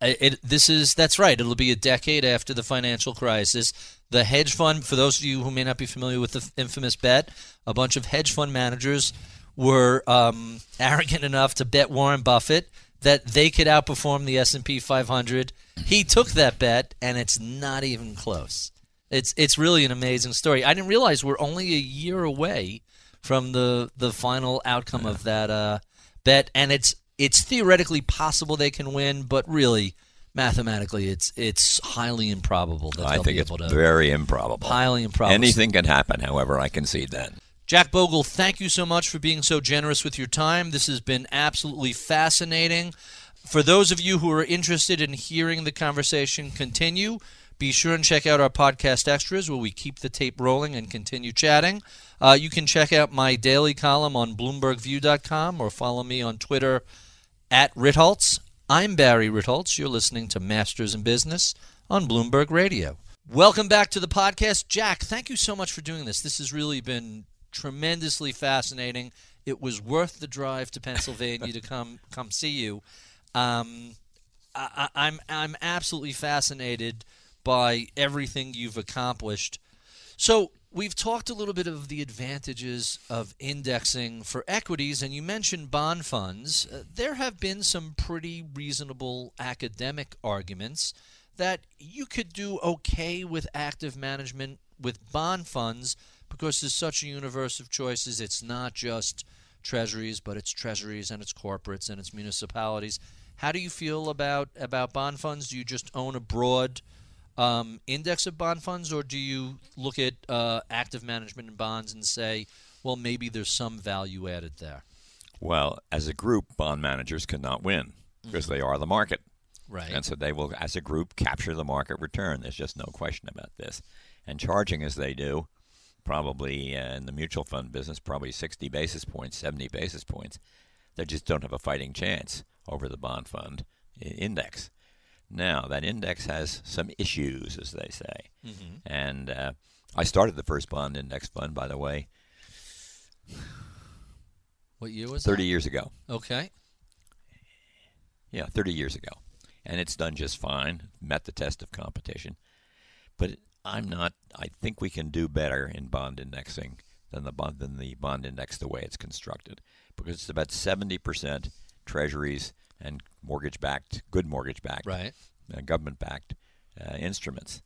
It, this is that's right. It'll be a decade after the financial crisis. The hedge fund, for those of you who may not be familiar with the infamous bet, a bunch of hedge fund managers were um, arrogant enough to bet Warren Buffett that they could outperform the S&P 500. He took that bet and it's not even close. It's it's really an amazing story. I didn't realize we're only a year away from the the final outcome of that uh, bet and it's it's theoretically possible they can win, but really mathematically it's it's highly improbable that I they'll think be it's to very improbable. Highly improbable. Anything can happen, however, I concede that. Jack Bogle, thank you so much for being so generous with your time. This has been absolutely fascinating. for those of you who are interested in hearing the conversation continue, be sure and check out our podcast extras where we keep the tape rolling and continue chatting. Uh, you can check out my daily column on BloombergView.com or follow me on Twitter at Ritholtz. I'm Barry Ritholtz. You're listening to Masters in Business on Bloomberg Radio. Welcome back to the podcast. Jack, thank you so much for doing this. This has really been tremendously fascinating. It was worth the drive to Pennsylvania to come come see you. Um, I, I'm I'm absolutely fascinated by everything you've accomplished. So, we've talked a little bit of the advantages of indexing for equities, and you mentioned bond funds. Uh, there have been some pretty reasonable academic arguments that you could do okay with active management with bond funds because there's such a universe of choices. It's not just treasuries, but it's treasuries and it's corporates and it's municipalities. How do you feel about about bond funds? Do you just own a broad um, index of bond funds, or do you look at uh, active management in bonds and say, well, maybe there's some value added there? Well, as a group, bond managers cannot win because mm-hmm. they are the market. Right. And so they will, as a group, capture the market return. There's just no question about this. And charging as they do, probably uh, in the mutual fund business, probably 60 basis points, 70 basis points, they just don't have a fighting chance over the bond fund index. Now, that index has some issues, as they say. Mm-hmm. And uh, I started the first bond index fund, by the way. What year was 30 that? years ago. Okay. Yeah, 30 years ago. And it's done just fine, met the test of competition. But I'm not, I think we can do better in bond indexing than the bond, than the bond index the way it's constructed because it's about 70% treasuries and mortgage-backed, good mortgage-backed, right, uh, government-backed uh, instruments.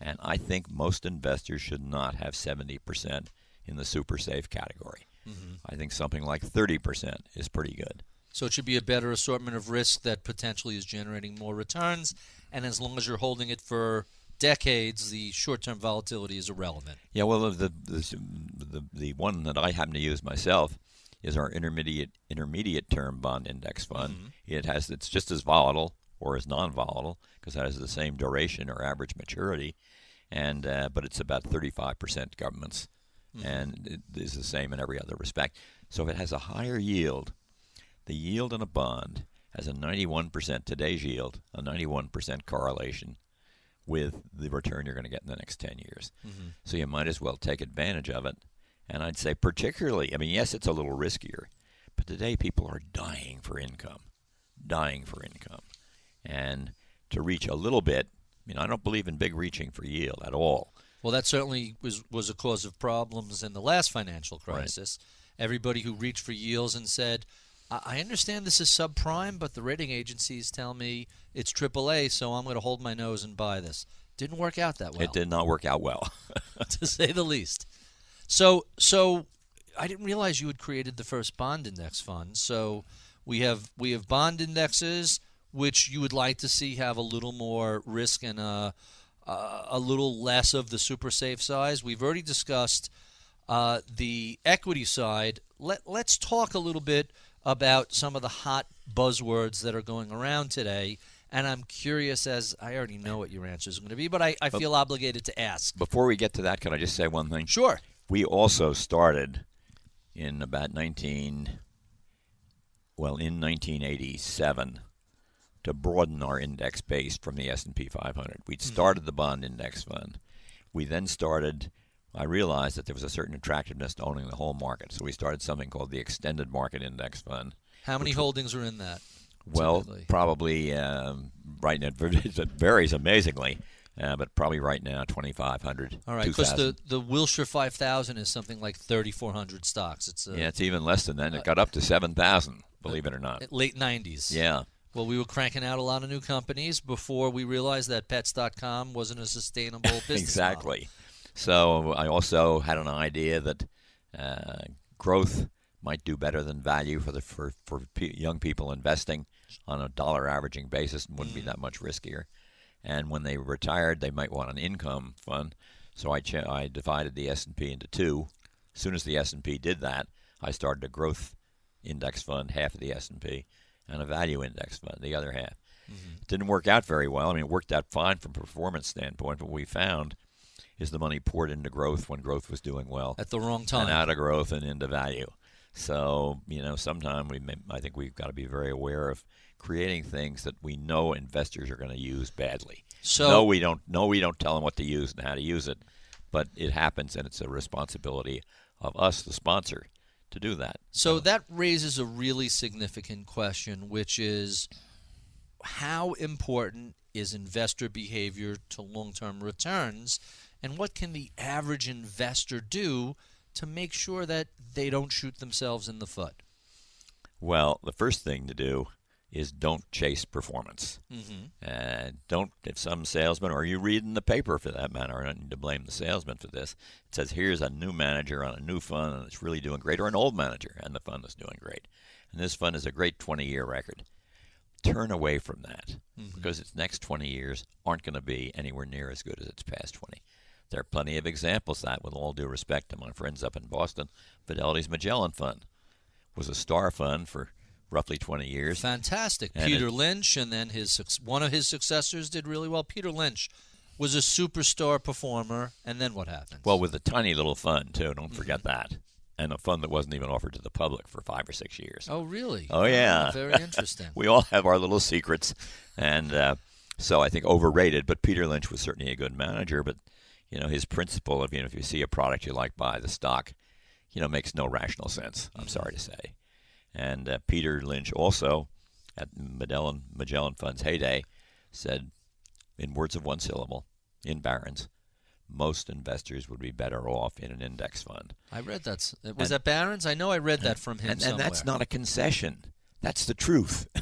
And I think most investors should not have 70% in the super safe category. Mm-hmm. I think something like 30% is pretty good. So it should be a better assortment of risk that potentially is generating more returns. And as long as you're holding it for decades, the short-term volatility is irrelevant. Yeah, well, the the the, the one that I happen to use myself is our intermediate intermediate term bond index fund. Mm-hmm. It has it's just as volatile or as non-volatile because it has the same duration or average maturity, and uh, but it's about 35% governments, mm-hmm. and it is the same in every other respect. So if it has a higher yield, the yield on a bond has a 91% today's yield, a 91% correlation with the return you're going to get in the next 10 years. Mm-hmm. So you might as well take advantage of it and I'd say, particularly, I mean, yes, it's a little riskier, but today people are dying for income, dying for income. And to reach a little bit, I mean, I don't believe in big reaching for yield at all. Well, that certainly was, was a cause of problems in the last financial crisis. Right. Everybody who reached for yields and said, I understand this is subprime, but the rating agencies tell me it's AAA, so I'm going to hold my nose and buy this. Didn't work out that well. It did not work out well, to say the least. So so I didn't realize you had created the first bond index fund. So we have we have bond indexes which you would like to see have a little more risk and a a little less of the super safe size. We've already discussed uh, the equity side. Let let's talk a little bit about some of the hot buzzwords that are going around today. And I'm curious, as I already know what your answer is going to be, but I, I feel obligated to ask. Before we get to that, can I just say one thing? Sure we also started in about 19 well in 1987 to broaden our index base from the S&P 500. We'd hmm. started the bond index fund. We then started I realized that there was a certain attractiveness to owning the whole market. So we started something called the extended market index fund. How many holdings are in that? Well, typically? probably um, right now it varies amazingly. Uh, but probably right now, 2,500. All right, because the, the Wilshire 5,000 is something like 3,400 stocks. It's yeah, it's even less than that. It uh, got up to 7,000, believe it or not. Late 90s. Yeah. Well, we were cranking out a lot of new companies before we realized that Pets.com wasn't a sustainable business. exactly. Model. So I also had an idea that uh, growth might do better than value for the for, for young people investing on a dollar averaging basis and wouldn't be that much riskier and when they retired, they might want an income fund. So I ch- I divided the S and P into two. As soon as the S and P did that, I started a growth index fund, half of the S and P, and a value index fund, the other half. It didn't work out very well. I mean, it worked out fine from a performance standpoint, but we found is the money poured into growth when growth was doing well, At the wrong time. and out of growth and into value. So you know, sometime we may, I think we've got to be very aware of creating things that we know investors are going to use badly. So- no, we don't. No, we don't tell them what to use and how to use it, but it happens, and it's a responsibility of us, the sponsor, to do that. So that raises a really significant question, which is how important is investor behavior to long term returns? And what can the average investor do to make sure that they don't shoot themselves in the foot? Well, the first thing to do is don't chase performance. Mm-hmm. Uh, don't, if some salesman, or you read in the paper for that matter, I don't need to blame the salesman for this. It says, here's a new manager on a new fund and it's really doing great, or an old manager and the fund is doing great. And this fund is a great 20 year record. Turn away from that because its next 20 years aren't going to be anywhere near as good as its past 20. There are plenty of examples of that, with all due respect to my friends up in Boston. Fidelity's Magellan Fund was a star fund for roughly 20 years. Fantastic. And Peter it- Lynch, and then his one of his successors did really well. Peter Lynch was a superstar performer, and then what happened? Well, with a tiny little fund, too, don't forget that. And a fund that wasn't even offered to the public for five or six years. oh, really? Oh, yeah. very interesting. we all have our little secrets. And uh, so I think overrated, but Peter Lynch was certainly a good manager. But, you know, his principle of, you know, if you see a product you like, buy the stock, you know, makes no rational sense, I'm sorry to say. And uh, Peter Lynch also, at Magellan, Magellan Fund's heyday, said, in words of one syllable, in Barron's, most investors would be better off in an index fund. I read that. Was And- that Barron's? I know I read that from him And, and that's not a concession. That's the truth.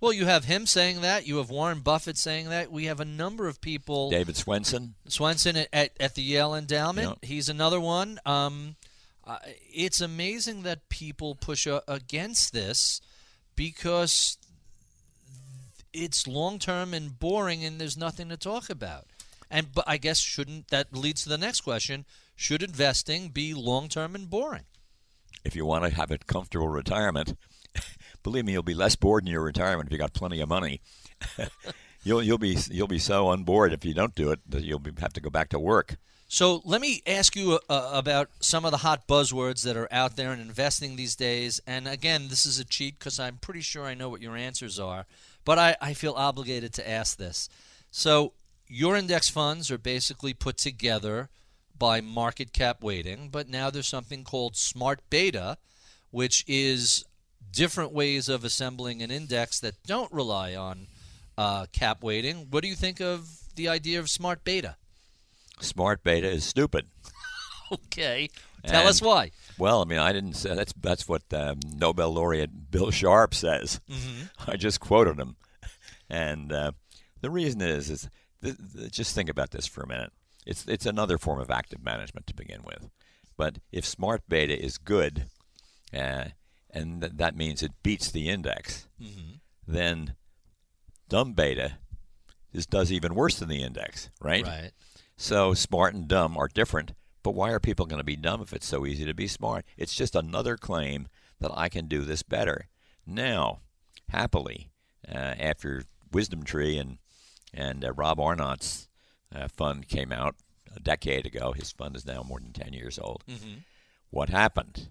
Well, you have him saying that. You have Warren Buffett saying that. We have a number of people. David Swensen, Swensen at, at, at the Yale Endowment. Yeah. He's another one. Um, uh, it's amazing that people push a, against this because it's long term and boring, and there's nothing to talk about. And but I guess shouldn't that leads to the next question? Should investing be long term and boring? if you want to have a comfortable retirement, believe me, you'll be less bored in your retirement if you got plenty of money. you'll you'll be you'll be so on board if you don't do it that you'll be, have to go back to work. So let me ask you uh, about some of the hot buzzwords that are out there in investing these days. And again, this is a cheat because I'm pretty sure I know what your answers are, but I, I feel obligated to ask this. So your index funds are basically put together by market cap weighting, but now there's something called smart beta, which is different ways of assembling an index that don't rely on uh, cap weighting. What do you think of the idea of smart beta? Smart beta is stupid. Okay. Tell us why. Well, I mean, I didn't say that's that's what um, Nobel laureate Bill Sharpe says. I just quoted him, and uh, the reason is is th- th- just think about this for a minute. It's it's another form of active management to begin with, but if smart beta is good, uh, and th- that means it beats the index, then dumb beta is does even worse than the index, right? Right. So smart and dumb are different, but why are people going to be dumb if it's so easy to be smart? It's just another claim that I can do this better. Now, happily, uh, after WisdomTree and and uh, Rob Arnott's uh, fund came out a decade ago, his fund is now more than ten years old. What happened?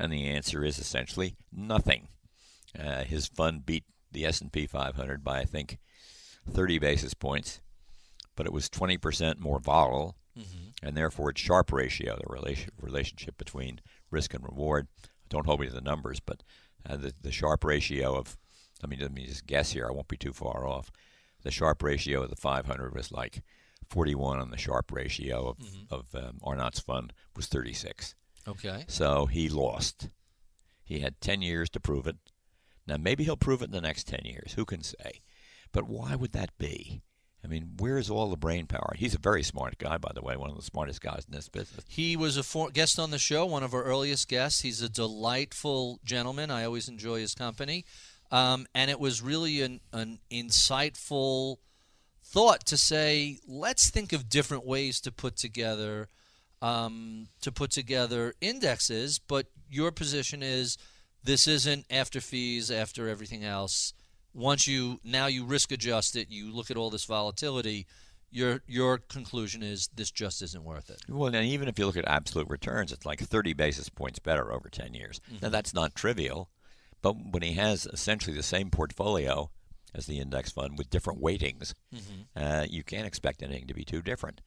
And the answer is essentially nothing. Uh, his fund beat the S&P 500 by I think 30 basis points but it was 20% more volatile, and therefore its Sharpe ratio, the relation, relationship between risk and reward. Don't hold me to the numbers, but uh, the, the Sharpe ratio of, I mean, let me just guess here, I won't be too far off. The Sharpe ratio of the 500 was like 41, and the Sharpe ratio of, of um, Arnott's fund was 36. Okay. So he lost. He had 10 years to prove it. Now, maybe he'll prove it in the next 10 years. Who can say? But why would that be? I mean, where's all the brain power? He's a very smart guy, by the way, one of the smartest guys in this business. He was a for- guest on the show, one of our earliest guests. He's a delightful gentleman. I always enjoy his company. Um, and it was really an, an insightful thought to say, let's think of different ways to put together um, to put together indexes. But your position is This isn't after fees, after everything else. Once you now you risk adjust it, you look at all this volatility. Your your conclusion is this just isn't worth it. Well, and even if you look at absolute returns, it's like 30 basis points better over 10 years. Now that's not trivial, but when he has essentially the same portfolio as the index fund with different weightings, uh, you can't expect anything to be too different.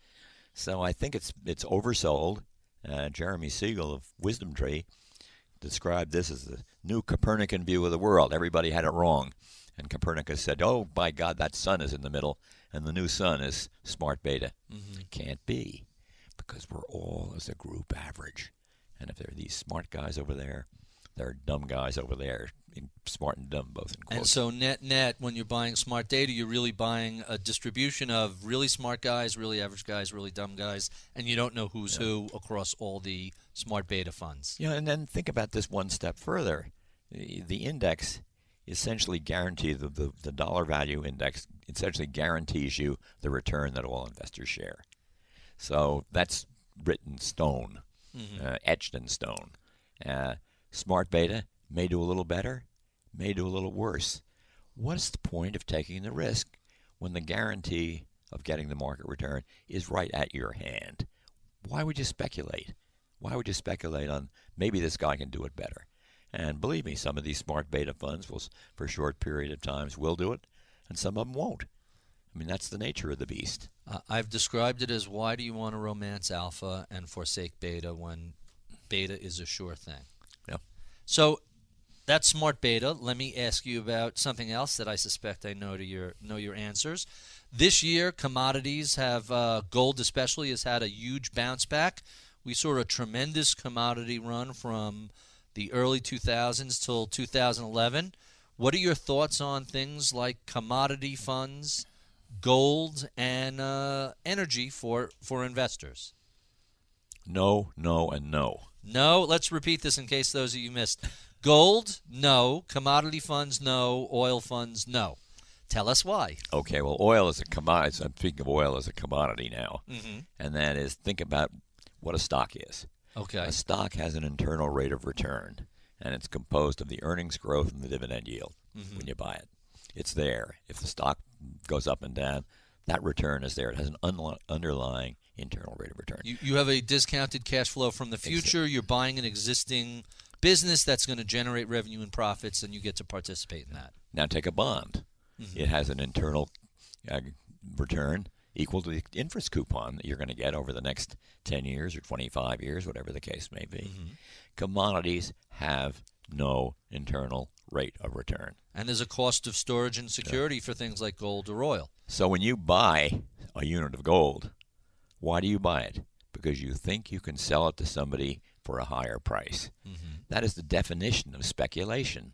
So I think it's it's oversold. Uh, Jeremy Siegel of WisdomTree described this as the new Copernican view of the world. Everybody had it wrong. And Copernicus said, oh, by God, that sun is in the middle, and the new sun is smart beta. Can't be, because we're all, as a group, average. And if there are these smart guys over there, there are dumb guys over there, smart and dumb both in quotes. And so net net, when you're buying smart beta, you're really buying a distribution of really smart guys, really average guys, really dumb guys, and you don't know who's who across all the smart beta funds. Yeah, and then think about this one step further. The index essentially guarantees the, the, the dollar value index essentially guarantees you the return that all investors share. So that's written stone, uh, etched in stone. Uh, smart beta may do a little better, may do a little worse. What's the point of taking the risk when the guarantee of getting the market return is right at your hand? Why would you speculate? Why would you speculate on maybe this guy can do it better? And believe me, some of these smart beta funds will, for a short period of times, will do it, and some of them won't. I mean, that's the nature of the beast. Uh, I've described it as why do you want to romance alpha and forsake beta when beta is a sure thing? Yeah. So that's smart beta. Let me ask you about something else that I suspect I know to your know your answers. This year, commodities have uh, gold especially has had a huge bounce back. We saw a tremendous commodity run from the early 2000s till 2011. What are your thoughts on things like commodity funds, gold, and uh, energy for for investors? No, no, and no. No, let's repeat this in case those of you missed. Gold, no. Commodity funds, no. Oil funds, no. Tell us why. Okay, well, oil is a commodity. I'm speaking of oil as a commodity now, Mm-hmm. and that is think about what a stock is. Okay. A stock has an internal rate of return, and it's composed of the earnings growth and the dividend yield Mm-hmm. when you buy it. It's there. If the stock goes up and down, that return is there. It has an unli- underlying internal rate of return. You, you have a discounted cash flow from the future. You're buying an existing business that's going to generate revenue and profits, and you get to participate in that. Now take a bond. It has an internal uh, return equal to the interest coupon that you're going to get over the next 10 years or 25 years, whatever the case may be. Commodities have no internal rate of return. And there's a cost of storage and security for things like gold or oil. So when you buy a unit of gold, why do you buy it? Because you think you can sell it to somebody for a higher price. Mm-hmm. That is the definition of speculation.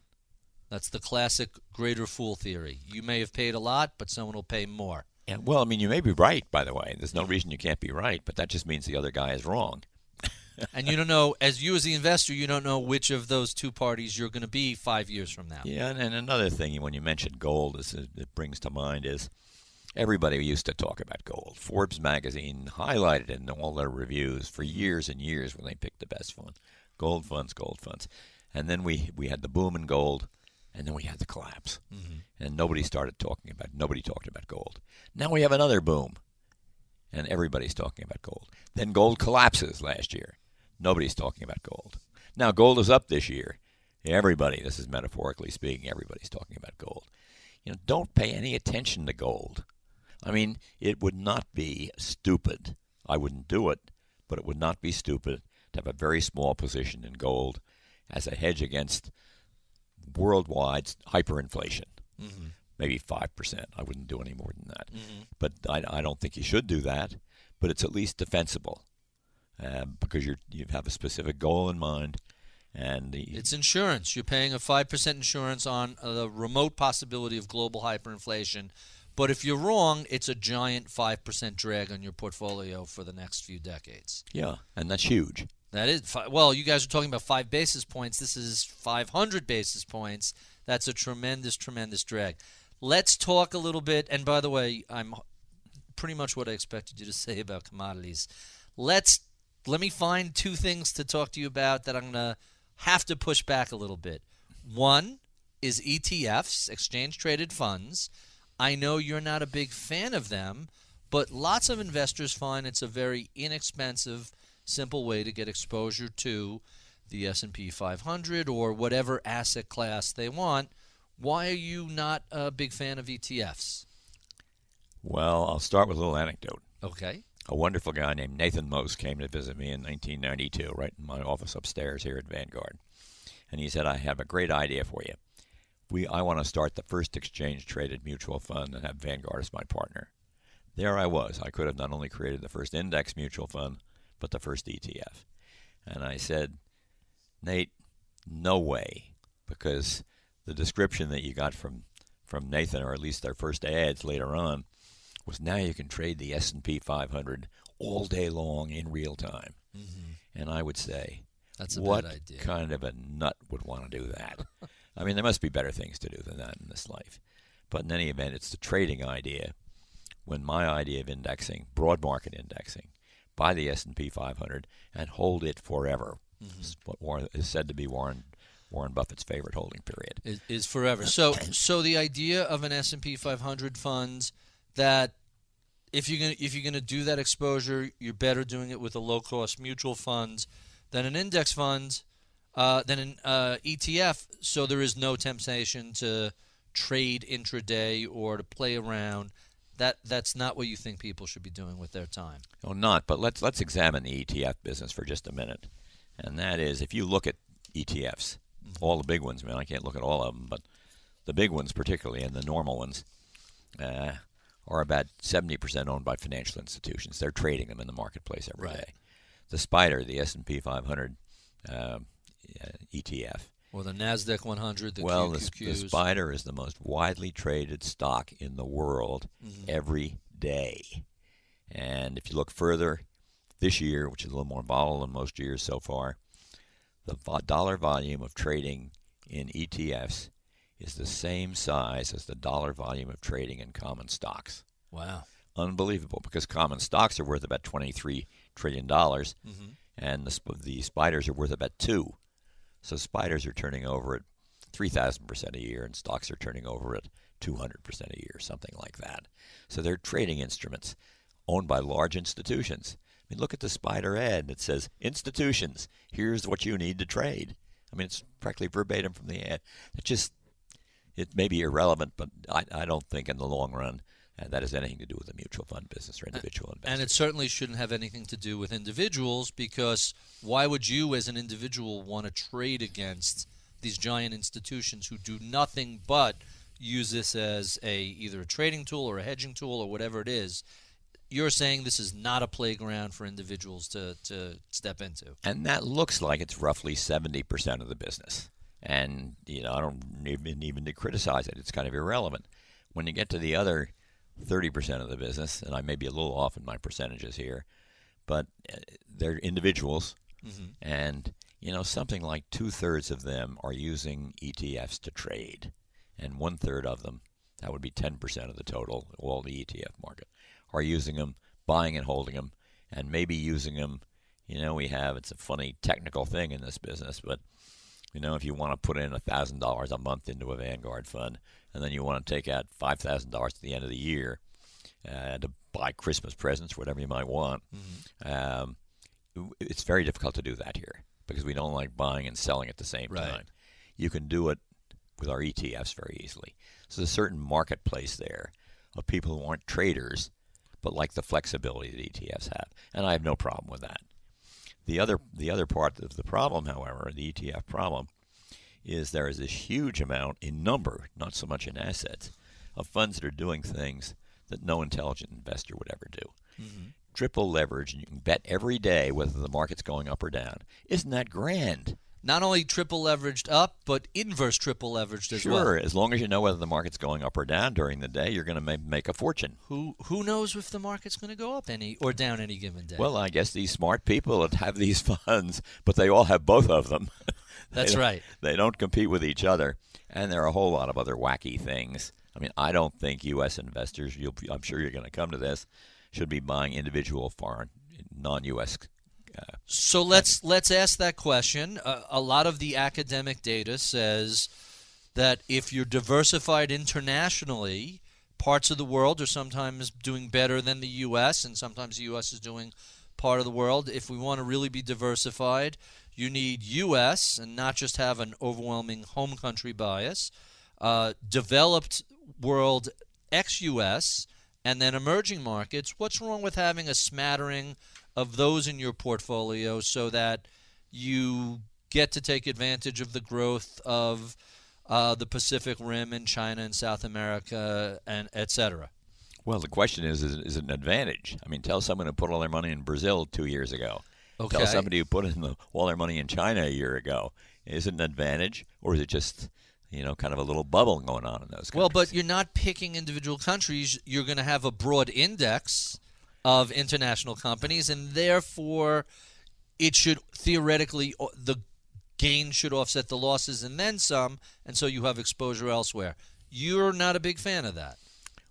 That's the classic greater fool theory. You may have paid a lot, but someone will pay more. And well, I mean, you may be right, by the way. There's no reason you can't be right, but that just means the other guy is wrong. and you don't know, as you as the investor, you don't know which of those two parties you're going to be five years from now. Yeah, and, and another thing when you mentioned gold, is, it brings to mind is everybody used to talk about gold. Forbes magazine highlighted it in all their reviews for years and years when they picked the best fund. Gold funds, gold funds. And then we, we had the boom in gold, and then we had the collapse. Mm-hmm. And nobody started talking about nobody talked about gold. Now we have another boom, and everybody's talking about gold. Then gold collapses last year. Nobody's talking about gold. Now gold is up this year. Everybody, this is metaphorically speaking, everybody's talking about gold. You know, don't pay any attention to gold. I mean, it would not be stupid. I wouldn't do it, but it would not be stupid to have a very small position in gold as a hedge against worldwide hyperinflation. Maybe 5%. I wouldn't do any more than that. But I, I don't think you should do that, but it's at least defensible uh, because you're, you have a specific goal in mind. And the, It's insurance. You're paying a 5% insurance on the remote possibility of global hyperinflation. But if you're wrong, it's a giant 5% drag on your portfolio for the next few decades. yeah, and that's huge. That is, well, you guys are talking about five basis points. This is 500 basis points. That's a tremendous, tremendous drag. Let's talk a little bit. And by the way, I'm pretty much what I expected you to say about commodities. Let's let me find two things to talk to you about that I'm going to have to push back a little bit. One is ETFs, exchange traded funds. I know you're not a big fan of them, but lots of investors find it's a very inexpensive, simple way to get exposure to the S&P 500 or whatever asset class they want. Why are you not a big fan of ETFs? Well, I'll start with a little anecdote. Okay. A wonderful guy named Nathan Most came to visit me in 1992, right in my office upstairs here at Vanguard. And he said, I have a great idea for you. We, I want to start the first exchange traded mutual fund and have Vanguard as my partner. There I was. I could have not only created the first index mutual fund, but the first ETF. And I said, Nate, no way, because the description that you got from, from Nathan, or at least their first ads later on, was now you can trade the S&P 500 all day long in real time. Mm-hmm. And I would say, that's a what bad idea. kind of a nut would want to do that? I mean, there must be better things to do than that in this life. But in any event, it's the trading idea. When my idea of indexing, broad market indexing, buy the S&P 500 and hold it forever. Mm-hmm. What Warren, is said to be Warren Warren Buffett's favorite holding period is, is forever. So, so the idea of an S&P 500 funds that if you're gonna if you're gonna do that exposure, you're better doing it with a low cost mutual funds than an index fund, uh, than an uh, ETF. So there is no temptation to trade intraday or to play around. That that's not what you think people should be doing with their time. Oh, not. But let's let's examine the ETF business for just a minute, and that is if you look at ETFs, mm-hmm. all the big ones. Man, I can't look at all of them, but the big ones particularly, and the normal ones. Uh, are about 70% owned by financial institutions. They're trading them in the marketplace every right. day. The spider, the S&P 500 uh, ETF. Or the Nasdaq 100. The well, the, the, SPDR is the most widely traded stock in the world mm-hmm. every day. And if you look further, this year, which is a little more volatile than most years so far, the dollar volume of trading in ETFs is the same size as the dollar volume of trading in common stocks. Wow. Unbelievable because common stocks are worth about 23 trillion dollars mm-hmm. and the, the SPDRs are worth about 2. So spiders are turning over at 3000% a year and stocks are turning over at 200% a year, something like that. So they're trading instruments owned by large institutions. I mean, look at the spider ad that says, Institutions, here's what you need to trade. I mean, it's practically verbatim from the ad. It just it may be irrelevant, but I, I don't think in the long run uh, that has anything to do with a mutual fund business or individual investors. And it certainly shouldn't have anything to do with individuals because why would you, as an individual, want to trade against these giant institutions who do nothing but use this as a either a trading tool or a hedging tool or whatever it is? You're saying this is not a playground for individuals to, to step into. And that looks like it's roughly 70% of the business. And you know, I don't even even to criticize it. It's kind of irrelevant. When you get to the other 30% of the business, and I may be a little off in my percentages here, but uh, they're individuals, mm-hmm. and you know something like two thirds of them are using ETFs to trade, and one third of them, that would be 10% of the total, all the ETF market, are using them, buying and holding them, and maybe using them. You know, we have it's a funny technical thing in this business, but you know, if you want to put in $1,000 a month into a Vanguard fund, and then you want to take out $5,000 at the end of the year uh, to buy Christmas presents, whatever you might want, mm-hmm. um, it's very difficult to do that here because we don't like buying and selling at the same right. time. You can do it with our ETFs very easily. So there's a certain marketplace there of people who aren't traders but like the flexibility that ETFs have. And I have no problem with that. The other the other part of the problem, however, the ETF problem, is there is this huge amount in number, not so much in assets, of funds that are doing things that no intelligent investor would ever do. Mm-hmm. Triple leverage, and you can bet every day whether the market's going up or down. Isn't that grand? not only triple leveraged up, but inverse triple leveraged as sure, well. Sure, as long as you know whether the market's going up or down during the day, you're going to make a fortune. Who who knows if the market's going to go up any or down any given day? Well, I guess these smart people that have these funds, but they all have both of them. That's they right. They don't compete with each other, and there are a whole lot of other wacky things. I mean, I don't think U.S. investors. I'm sure you're going to come to this. Should be buying individual foreign, non-U.S. Uh, So let's let's ask that question. Uh, a lot of the academic data says that if you're diversified internationally, parts of the world are sometimes doing better than the U.S. and sometimes the U.S. is doing part of the world. If we want to really be diversified, you need U.S. and not just have an overwhelming home country bias. Uh, developed world ex-U.S. and then emerging markets. What's wrong with having a smattering of those in your portfolio so that you get to take advantage of the growth of uh, the Pacific Rim and China and South America and et cetera? well, the question is, is, is it an advantage? I mean, tell someone who put all their money in Brazil two years ago. Okay. Tell somebody who put in the, all their money in China a year ago. Is it an advantage, or is it just, you know, kind of a little bubble going on in those countries? Well, but you're not picking individual countries. You're going to have a broad index of international companies, and therefore, it should theoretically the gain should offset the losses and then some, and so you have exposure elsewhere. You're not a big fan of that.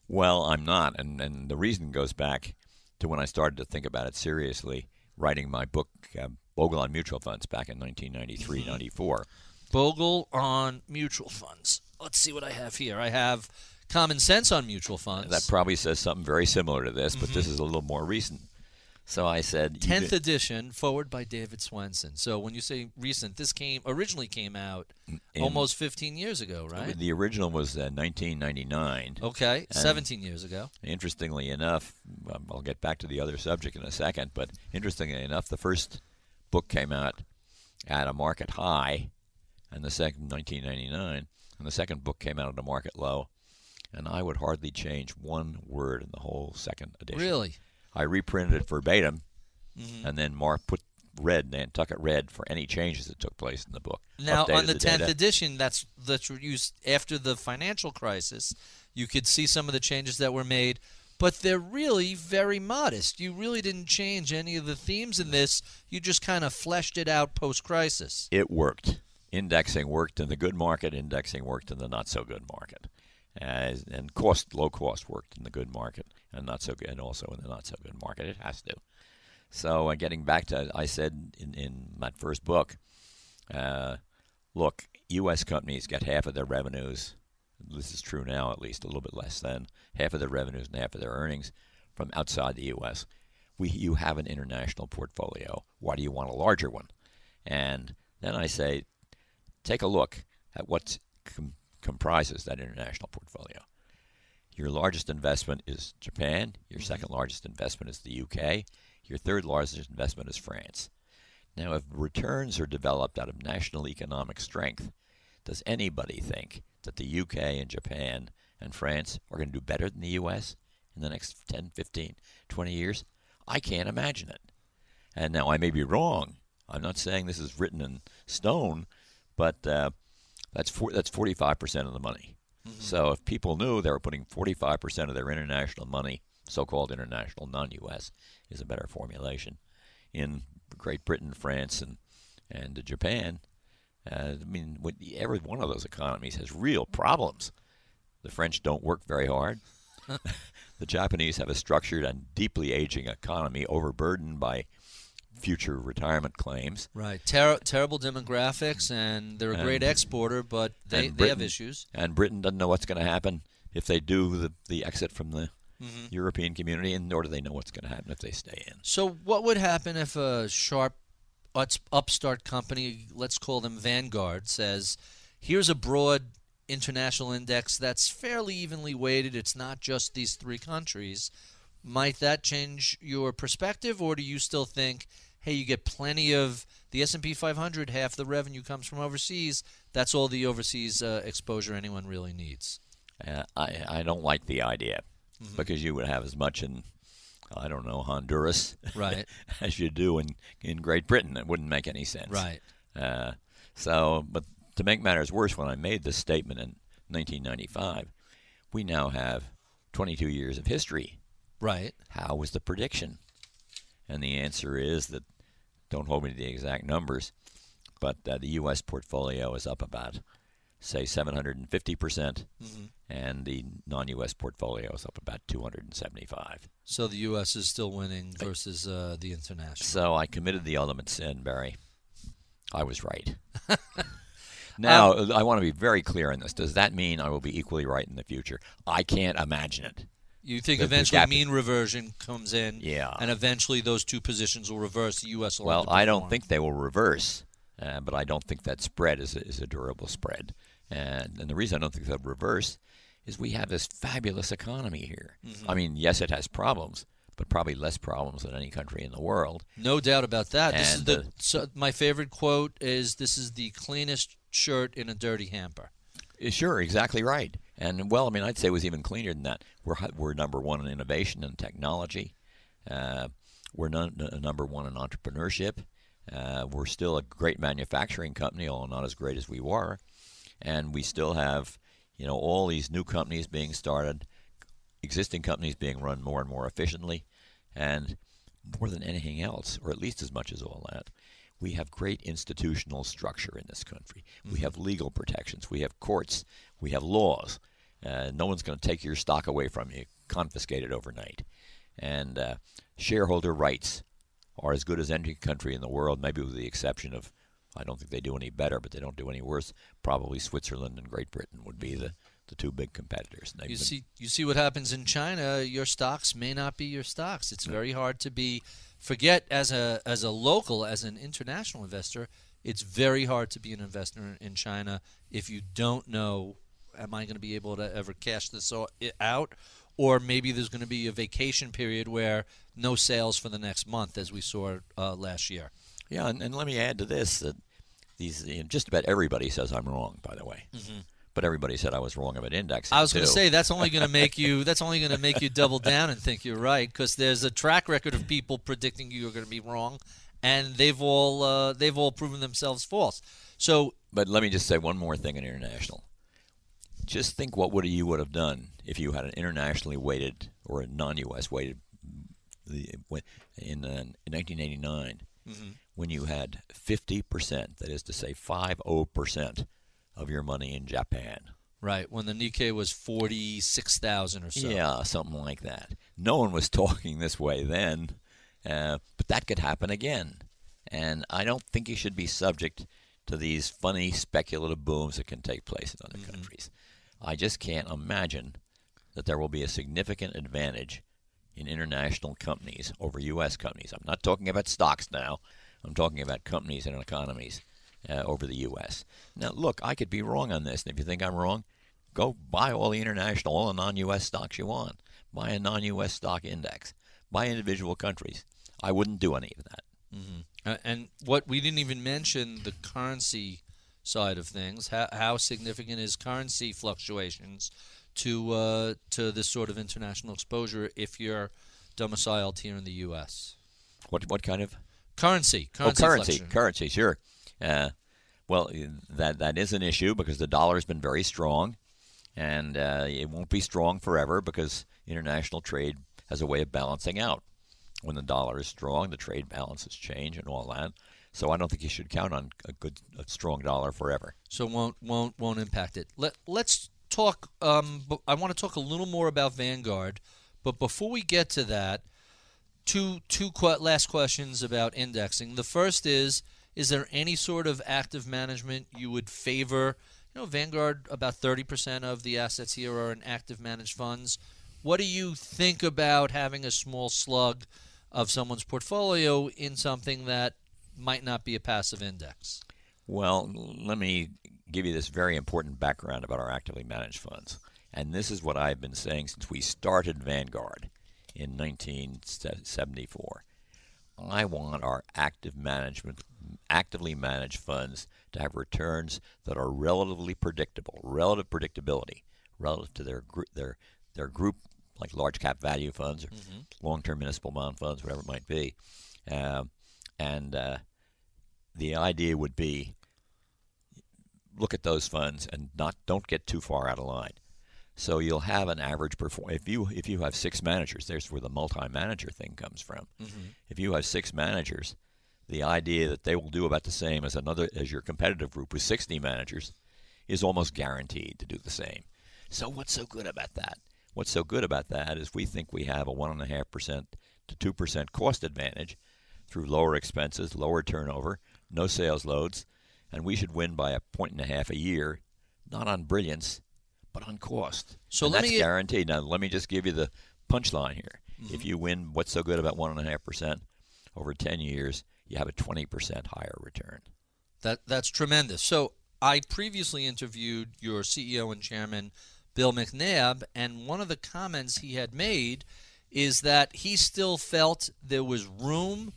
Well, I'm not, and and the reason goes back to when I started to think about it seriously, writing my book uh, Bogle on Mutual Funds back in 1993, Mm-hmm. 94. Bogle on mutual funds. Let's see what I have here. I have Common Sense on mutual funds. That probably says something very similar to this, but this Mm-hmm. is a little more recent. So I said, Tenth edition, foreword by David Swensen. So when you say recent, this came originally came out in- almost 15 years ago, right? the original was uh, 1999. Okay, 17 years ago. Interestingly enough, um, I'll get back to the other subject in a second, but interestingly enough, the first book came out at a market high, and the second 1999, and the second book came out at a market low, and I would hardly change one word in the whole second edition. Really? I reprinted it verbatim, Mm-hmm. and then Mark put red Nantucket red for any changes that took place in the book. Now Updated on the 10th data. edition, that's that's used after the financial crisis. You could see some of the changes that were made, but they're really very modest. You really didn't change any of the themes in this. You just kind of fleshed it out post-crisis. it worked. Indexing worked in the good market. Indexing worked in the not so good market, As, and cost low cost worked in the good market, and not so good, and also in the not so good market. It has to. So uh, getting back to, I said in in that first book, uh, look, U.S. companies get half of their revenues. This is true now, at least a little bit less than half of their revenues and half of their earnings from outside the U.S. We, you have an international portfolio. Why do you want a larger one? And then I say, take a look at what com- comprises that international portfolio. Your largest investment is Japan. Your second largest investment is the UK. Your third largest investment is France. Now, if returns are developed out of national economic strength, does anybody think that the UK and Japan and France are going to do better than the US in the next 10, 15, 20 years? I can't imagine it. And now I may be wrong. I'm not saying this is written in stone, but uh, that's for, that's 45% of the money. So if people knew they were putting 45% of their international money, so-called international, non-U.S. is a better formulation, in Great Britain, France, and and Japan, uh, I mean, every one of those economies has real problems. The French don't work very hard. the Japanese have a structured and deeply aging economy, overburdened by future retirement claims. Right. Ter- terrible demographics, and they're a great exporter, but they, and they have issues. And Britain doesn't know what's going to happen if they do the, the exit from the Mm-hmm. European community, and nor do they know what's going to happen if they stay in. So, what would happen if a sharp upstart company, let's call them Vanguard, says, here's a broad international index that's fairly evenly weighted, it's not just these three countries. Might that change your perspective, or do you still think, hey, you get plenty of the S&P 500, half the revenue comes from overseas, that's all the overseas uh, exposure anyone really needs? Uh, I, I don't like the idea Mm-hmm. because you would have as much in, I don't know, Honduras Right. as you do in, in Great Britain. It wouldn't make any sense. Right. Uh, so, but to make matters worse, when I made this statement in 1995, we now have 22 years of history. Right. How was the prediction? And the answer is that, don't hold me to the exact numbers, but uh, the U.S. portfolio is up about say 750 percent, and the non-U.S. portfolio is up about 275. So the U.S. is still winning versus uh, the international. So I committed the ultimate sin, Barry. I was right. now I want to be very clear on this. Does that mean I will be equally right in the future? I can't imagine it. You think The- the eventually gap- mean reversion comes in, Yeah. and eventually those two positions will reverse. The U.S. will Well, I don't think they will reverse, uh, but I don't think that spread is a, is a durable spread. And, and the reason I don't think they'll reverse is we have this fabulous economy here. Mm-hmm. I mean, yes, it has problems, but probably less problems than any country in the world. No doubt about that. This is And, the uh, so my favorite quote is this is the cleanest shirt in a dirty hamper. Uh, Sure, exactly right. And well, I mean, I'd say it was even cleaner than that. We're we're number one in innovation and technology. Uh, we're number one in entrepreneurship. Uh, we're still a great manufacturing company, although not as great as we were. And we still have, you know, all these new companies being started, existing companies being run more and more efficiently, and more than anything else, or at least as much as all that, we have great institutional structure in this country. We have legal protections. We have courts. We have laws. Uh, no one's going to take your stock away from you, confiscate it overnight. And uh, shareholder rights are as good as any country in the world, maybe with the exception of, I don't think they do any better, but they don't do any worse. Probably Switzerland and Great Britain would be the, the two big competitors. You been- see, you see what happens in China. Your stocks may not be your stocks. It's very hard to be. Forget as a as a local, as an international investor, it's very hard to be an investor in- in China if you don't know. Am I going to be able to ever cash this out, or maybe there's going to be a vacation period where no sales for the next month, as we saw uh, last year. Yeah, and, and let me add to this that these you know, just about everybody says I'm wrong. By the way, but everybody said I was wrong about indexing. Mm-hmm. I was going to say that's only going to make you that's only going to make you double down and think you're right because there's a track record of people predicting you're going to be wrong, and they've all uh, they've all proven themselves false. So But let me just say one more thing in international. Just think what would you would have done if you had an internationally weighted or a non-U.S. weighted in, uh, in 1989 when you had 50 percent, that is to say 50 percent of your money in Japan. right when the Nikkei was forty six thousand or so. Yeah, something like that. No one was talking this way then, uh, but that could happen again. And I don't think you should be subject to these funny speculative booms that can take place in other countries. I just can't imagine that there will be a significant advantage in international companies over U.S. companies. I'm not talking about stocks now. I'm talking about companies and economies uh, over the U.S. Now, look, I could be wrong on this, and if you think I'm wrong, go buy all the international, all the non-U.S. stocks you want. Buy a non-U.S. stock index. Buy individual countries. I wouldn't do any of that. Uh, and what we didn't even mention the currency side of things. How, how significant is currency fluctuations to uh, to this sort of international exposure if you're domiciled here in the U.S. What what kind of? Currency, currency, oh, currency, currency, sure. Uh, well, that that is an issue because the dollar's been very strong, and uh, it won't be strong forever because international trade has a way of balancing out. When the dollar is strong, the trade balances change and all that. So I don't think you should count on a good, a strong dollar forever. so won't won't won't impact it. Let Let's talk. Um, I want to talk a little more about Vanguard, but before we get to that, two two que- last questions about indexing. The first is: Is there any sort of active management you would favor? You know, Vanguard about thirty percent of the assets here are in active managed funds. What do you think about having a small slug of someone's portfolio in something that might not be a passive index? Well, let me give you this very important background about our actively managed funds. And this is what I've been saying since we started Vanguard in 1974. I want our active management, actively managed funds to have returns that are relatively predictable, relative predictability, relative to their gr- their their group, like large cap value funds or long term municipal bond funds, whatever it might be. Um, and uh, the idea would be look at those funds and not don't get too far out of line. So you'll have an average perform. If you if you have six managers, there's where the multi-manager thing comes from. Mm-hmm. If you have six managers, the idea that they will do about the same as another as your competitive group with 60 managers is almost guaranteed to do the same. So what's so good about that? What's so good about that is we think we have a one and a half percent to two percent cost advantage through lower expenses, lower turnover, no sales loads, and we should win by a point and a half a year, not on brilliance, but on cost. So and let that's me- guaranteed. Now let me just give you the punchline here. Mm-hmm. If you win what's so good about one and a half percent over ten years, you have a twenty percent higher return. That that's tremendous. So I previously interviewed your CEO and chairman, Bill McNabb, and one of the comments he had made is that he still felt there was room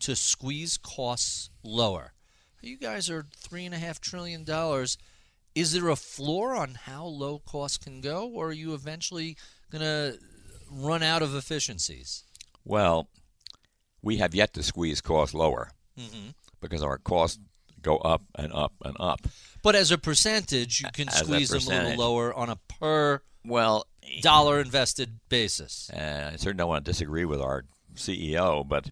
to squeeze costs lower. You guys are three and a half trillion dollars. Is there a floor on how low costs can go, or are you eventually going to run out of efficiencies? Well, we have yet to squeeze costs lower Mm-hmm. because our costs go up and up and up. But as a percentage, you can As squeeze them a little lower on a per Well, dollar invested basis. uh, I certainly don't want to disagree with our CEO, but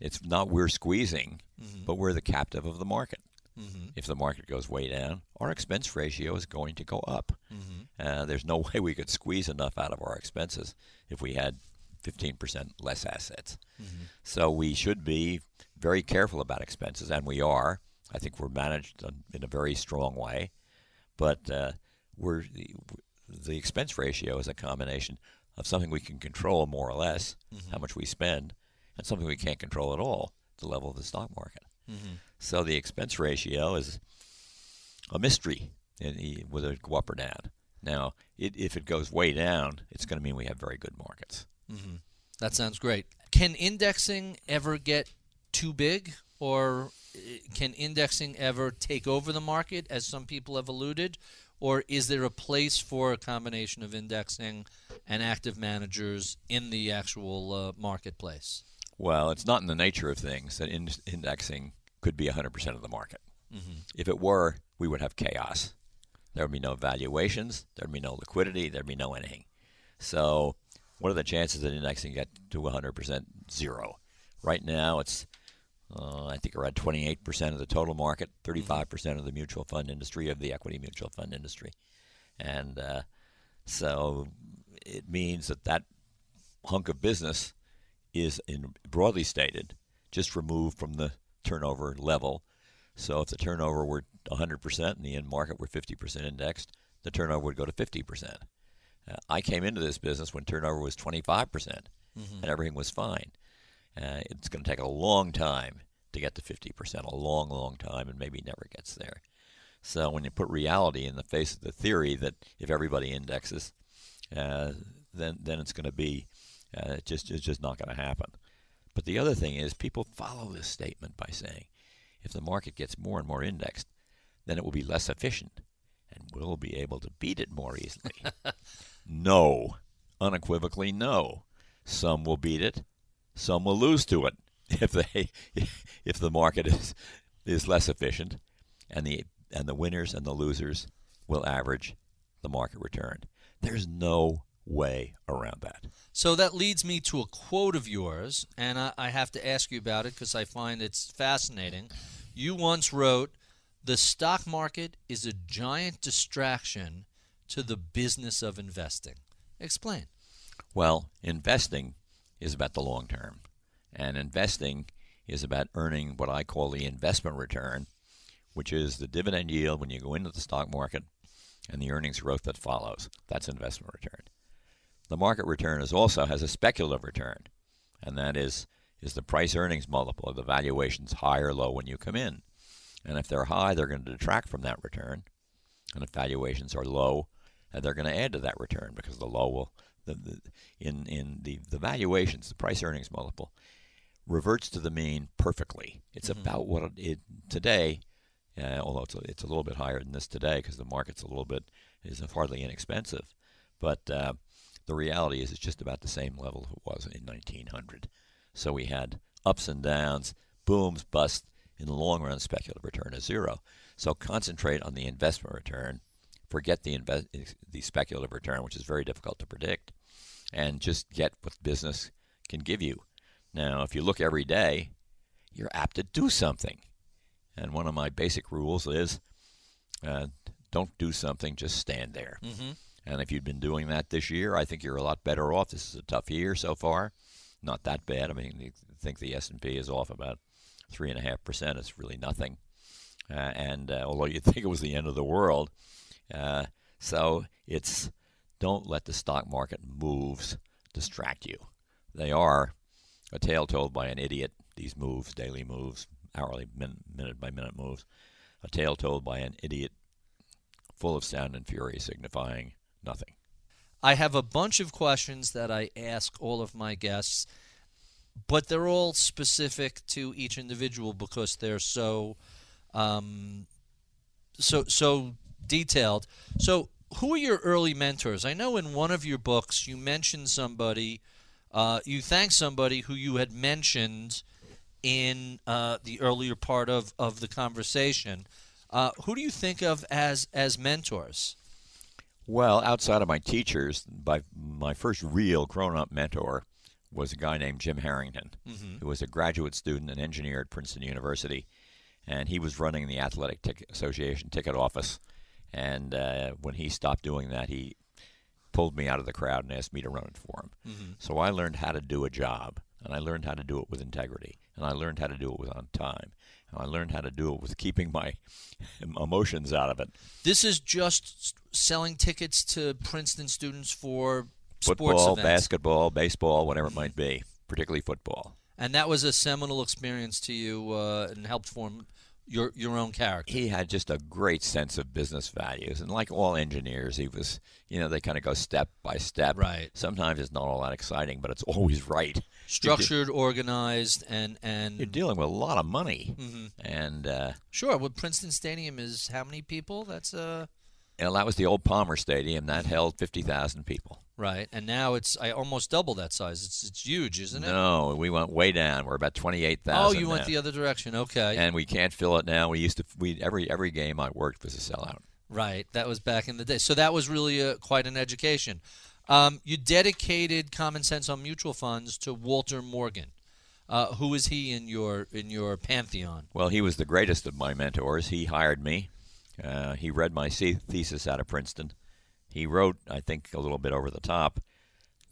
it's not we're squeezing, mm-hmm. but we're the captive of the market. Mm-hmm. If the market goes way down, our expense ratio is going to go up. Mm-hmm. Uh, there's no way we could squeeze enough out of our expenses if we had 15% less assets. So we should be very careful about expenses, and we are. I think we're managed in- in a very strong way, but uh, we're the expense ratio is a combination of something we can control more or less, how much we spend, and something we can't control at all, the level of the stock market. So the expense ratio is a mystery, the- whether it go up or down. Now, it, if it goes way down, it's going to mean we have very good markets. That sounds great. Can indexing ever get too big, or uh, can indexing ever take over the market, as some people have alluded? Or is there a place for a combination of indexing and active managers in the actual uh, marketplace? Well, it's not in the nature of things that in- indexing could be 100% of the market. If it were, we would have chaos. There would be no valuations, there would be no liquidity, there would be no anything. So, what are the chances that indexing get to 100%? Zero. Right now, it's uh, I think around 28% of the total market, 35% of the mutual fund industry, of the equity mutual fund industry. And uh, so it means that that hunk of business is, in broadly stated, just removed from the turnover level. So if the turnover were 100% and the end market were 50% indexed, the turnover would go to 50%. Uh, I came into this business when turnover was 25% and everything was fine. Uh, it's going to take a long time to get to 50%, a long, long time, and maybe never gets there. So when you put reality in the face of the theory that if everybody indexes, uh, then then it's going to be uh, just it's just not going to happen. But the other thing is people follow this statement by saying, if the market gets more and more indexed, then it will be less efficient, and we'll be able to beat it more easily. no, unequivocally no. Some will beat it, some will lose to it if they if the market is is less efficient, and the and the winners and the losers will average the market return. There's no way around that. So that leads me to a quote of yours, and I, I have to ask you about it because I find it's fascinating. You once wrote, The stock market is a giant distraction to the business of investing. Explain. Well, investing is about the long term, and investing is about earning what I call the investment return, which is the dividend yield when you go into the stock market and the earnings growth that follows. That's investment return. The market return is also has a speculative return, and that is is the price earnings multiple, the valuations high or low when you come in. And if they're high, they're going to detract from that return. And if valuations are low, and they're going to add to that return because the low will the, the, in in the the valuations, the price earnings multiple reverts to the mean perfectly. It's about what it, it today, uh, although it's a, it's a little bit higher than this today because the market's a little bit is hardly inexpensive, but uh, the reality is it's just about the same level it was in 1900. So we had ups and downs, booms, busts. In the long run, speculative return is zero. So concentrate on the investment return. Forget the the speculative return, which is very difficult to predict, and just get what business can give you. Now, if you look every day, you're apt to do something. And one of my basic rules is uh, don't do something, just stand there. Mm-hmm. And if you'd been doing that this year, I think you're a lot better off. This is a tough year so far, not that bad. I mean, you think the S and P is off about three and a half percent. It's really nothing. Uh, and uh, although you think it was the end of the world, uh, so it's don't let the stock market moves distract you. They are a tale told by an idiot. These moves, daily moves, hourly, min- minute by minute moves, a tale told by an idiot, full of sound and fury, signifying nothing. I have a bunch of questions that I ask all of my guests, but they're all specific to each individual because they're so, um, so so detailed. So, who are your early mentors? I know in one of your books you mentioned somebody, uh, you thanked somebody who you had mentioned in uh, the earlier part of, of the conversation. Uh, who do you think of as as mentors? Well, outside of my teachers, by my first real grown-up mentor was a guy named Jim Harrington, mm-hmm. who was a graduate student and engineer at Princeton University, and he was running the Athletic Ticket Association ticket office. And uh, when he stopped doing that, he pulled me out of the crowd and asked me to run it for him. Mm-hmm. So I learned how to do a job, and I learned how to do it with integrity, and I learned how to do it with on time, I learned how to do it with keeping my emotions out of it. This is just selling tickets to Princeton students for sports? football, basketball, baseball, whatever it might be, particularly football. And that was a seminal experience to you uh, and helped form your your own character. He had just a great sense of business values, and like all engineers, he was you know they kind of go step by step. Right. Sometimes it's not all that exciting, but it's always right. Structured, organized, and and you're dealing with a lot of money. Mm-hmm. And uh, sure, well, Princeton Stadium is how many people? That's uh and that was the old Palmer Stadium that held fifty thousand people. Right, and now it's I almost double that size. It's it's huge, isn't it? No, we went way down. We're about twenty eight thousand. Oh, you now. went the other direction. Okay. And we can't fill it now. We used to we every every game I worked was a sellout. Right, that was back in the day. So that was really a, quite an education. Um, you dedicated Common Sense on Mutual Funds to Walter Morgan. Uh, who is he in your in your pantheon? Well, he was the greatest of my mentors. He hired me uh, he read my thesis out of Princeton. He wrote, I think, a little bit over the top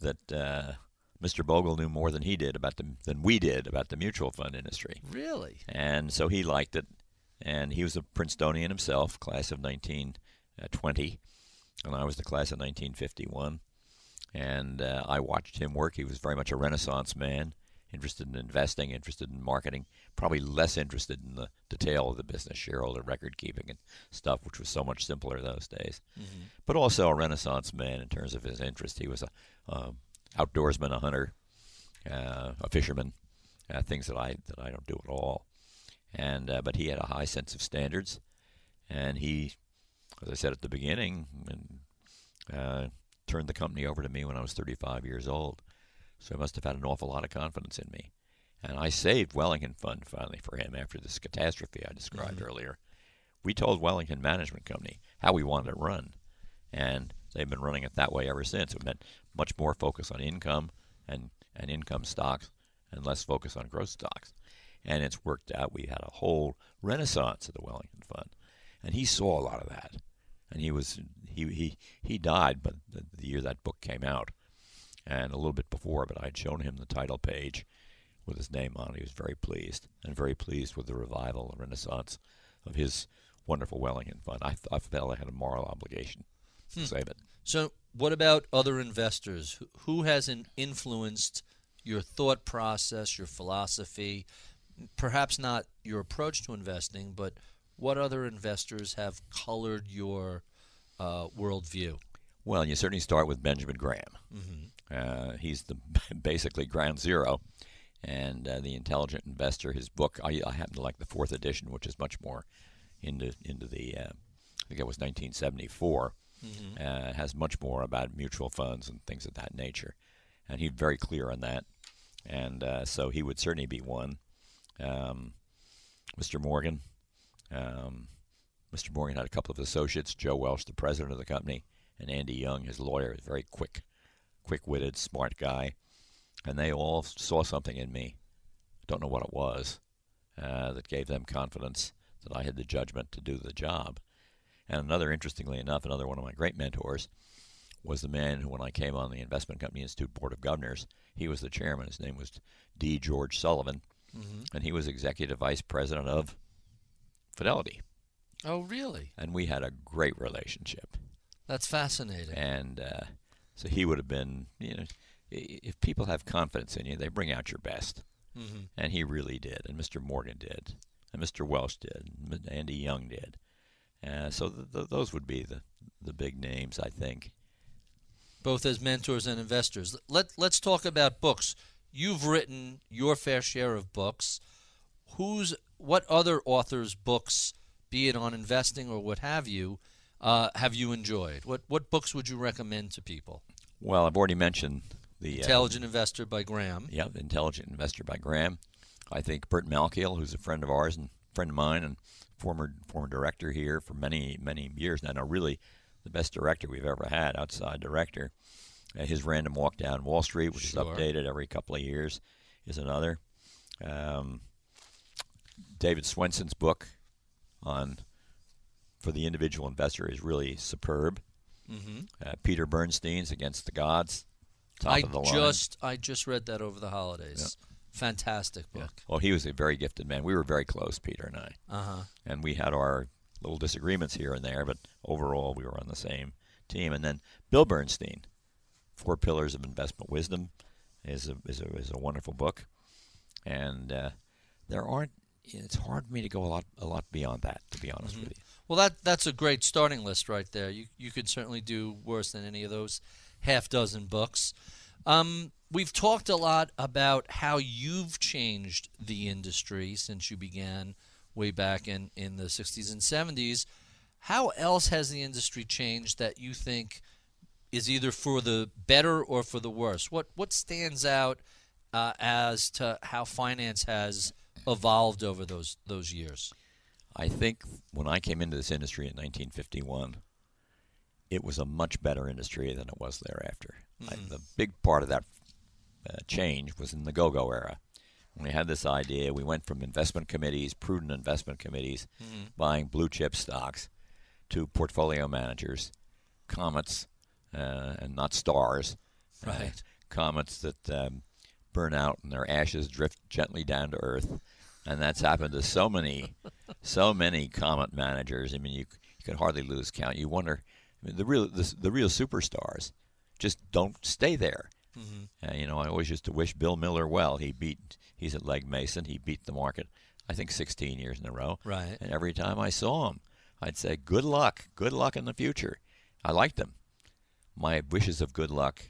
that uh, Mr. Bogle knew more than he did about the than we did about the mutual fund industry. Really? And so he liked it, and he was a Princetonian himself, class of 1920, and I was the class of 1951. And uh, I watched him work. He was very much a Renaissance man interested in investing, interested in marketing, probably less interested in the detail of the business, shareholder record keeping and stuff, which was so much simpler those days. Mm-hmm. But also a Renaissance man in terms of his interest. He was a uh, outdoorsman, a hunter, uh, a fisherman, uh, things that I that I don't do at all. And uh, but he had a high sense of standards, and he, as I said at the beginning, and, uh, turned the company over to me when I was 35 years old. So he must have had an awful lot of confidence in me. And I saved Wellington Fund finally for him after this catastrophe I described mm-hmm. earlier. We told Wellington Management Company how we wanted it run, and they've been running it that way ever since. It meant much more focus on income and, and income stocks and less focus on growth stocks. And it's worked out. We had a whole renaissance of the Wellington Fund. And he saw a lot of that. And he was he he, he died but the, the year that book came out and a little bit before, but I'd shown him the title page with his name on it. He was very pleased, and very pleased with the revival and renaissance of his wonderful Wellington fund. I, I felt I had a moral obligation to hmm. save it. So, what about other investors? Who has influenced your thought process, your philosophy? Perhaps not your approach to investing, but what other investors have colored your uh, worldview? Well, you certainly start with Benjamin Graham. Mm-hmm. Uh, he's the basically ground zero, and uh, the intelligent investor. His book, I, I, happen to like the fourth edition, which is much more into into the. Uh, I think it was 1974. Mm-hmm. Uh, has much more about mutual funds and things of that nature, and he's very clear on that. And uh, so he would certainly be one. Um, Mr. Morgan. Um, Mr. Morgan had a couple of associates, Joe Welch, the president of the company, and Andy Young, his lawyer, very quick quick-witted, smart guy, and they all saw something in me. Don't know what it was uh, that gave them confidence that I had the judgment to do the job. And another, interestingly enough, another one of my great mentors was the man who, when I came on the Investment Company Institute Board of Governors, he was the chairman. His name was D. George Sullivan, mm-hmm. and he was executive vice president of Fidelity. Oh, really? And we had a great relationship. That's fascinating. And uh, so he would have been, you know, if people have confidence in you, they bring out your best. Mm-hmm. And he really did. And Mr. Morgan did. And Mr. Welch did. And Andy Young did. Uh, so th- th- those would be the, the big names, I think. Both as mentors and investors. Let, let's talk about books. You've written your fair share of books. Who's what other authors' books, be it on investing or what have you, uh, have you enjoyed? What what books would you recommend to people? Well, I've already mentioned the uh, Intelligent uh, Investor by Graham. Yeah, the Intelligent Investor by Graham. I think Burt Malkiel, who's a friend of ours and friend of mine and former former director here for many many years now. Now, really, the best director we've ever had, outside director. Uh, his Random Walk Down Wall Street, which sure. is updated every couple of years, is another. Um, David Swensen's book on for the individual investor is really superb. Mm-hmm. Uh, Peter Bernstein's Against the Gods, top I of the line. just I just read that over the holidays. Yeah. Fantastic book. Yeah. Well, he was a very gifted man. We were very close, Peter and I. Uh-huh. And we had our little disagreements here and there, but overall we were on the same team. And then Bill Bernstein, Four Pillars of Investment Wisdom, is a is a, is a wonderful book. And uh, there aren't. It's hard for me to go a lot a lot beyond that, to be honest mm-hmm. with you. Well, that that's a great starting list right there. You you could certainly do worse than any of those half dozen books. Um, we've talked a lot about how you've changed the industry since you began way back in, in the 60s and 70s. How else has the industry changed that you think is either for the better or for the worse? What what stands out uh, as to how finance has evolved over those those years? I think when I came into this industry in 1951, it was a much better industry than it was thereafter. Mm-hmm. I, the big part of that uh, change was in the go-go era. When we had this idea, we went from investment committees, prudent investment committees, mm-hmm. buying blue chip stocks, to portfolio managers, comets, uh, and not stars, uh, right? Comets that um, burn out and their ashes drift gently down to earth, and that's happened to so many, so many comet managers. I mean, you you can hardly lose count. You wonder, I mean, the real the, the real superstars just don't stay there. Mm-hmm. Uh, you know, I always used to wish Bill Miller well. He beat he's at Legg Mason. He beat the market, I think, 16 years in a row. Right. And every time I saw him, I'd say, "Good luck, good luck in the future." I liked him. My wishes of good luck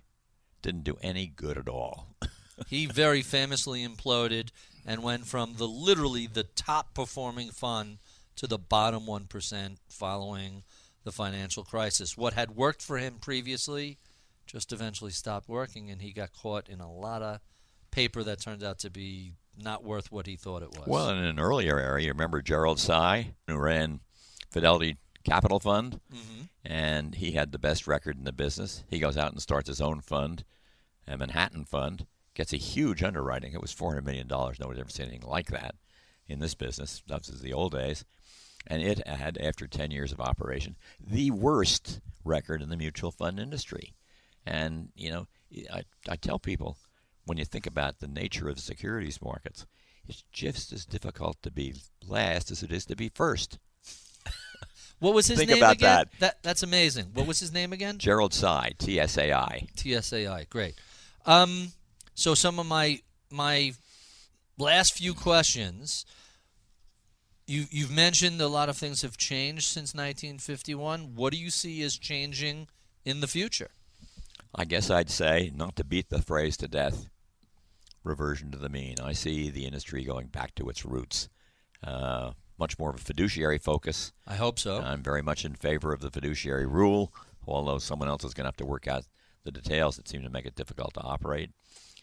didn't do any good at all. he very famously imploded and went from the literally the top performing fund to the bottom 1% following the financial crisis. What had worked for him previously just eventually stopped working, and he got caught in a lot of paper that turned out to be not worth what he thought it was. Well, in an earlier era, you remember Gerald Tsai, who ran Fidelity Capital Fund, mm-hmm. and he had the best record in the business. He goes out and starts his own fund, a Manhattan Fund, gets a huge underwriting. It was $400 million. Nobody's ever seen anything like that in this business. That was the old days. And it had, after 10 years of operation, the worst record in the mutual fund industry. And, you know, I, I tell people when you think about the nature of the securities markets, it's just as difficult to be last as it is to be first. What was his Think name about again? That. that. That's amazing. What was his name again? Gerald Tsai, T S A I. T S A I. Great. Um, so some of my my last few questions. You you've mentioned a lot of things have changed since 1951. What do you see as changing in the future? I guess I'd say, not to beat the phrase to death, reversion to the mean. I see the industry going back to its roots. Uh, much more of a fiduciary focus. I hope so. I'm very much in favor of the fiduciary rule, although someone else is going to have to work out the details that seem to make it difficult to operate.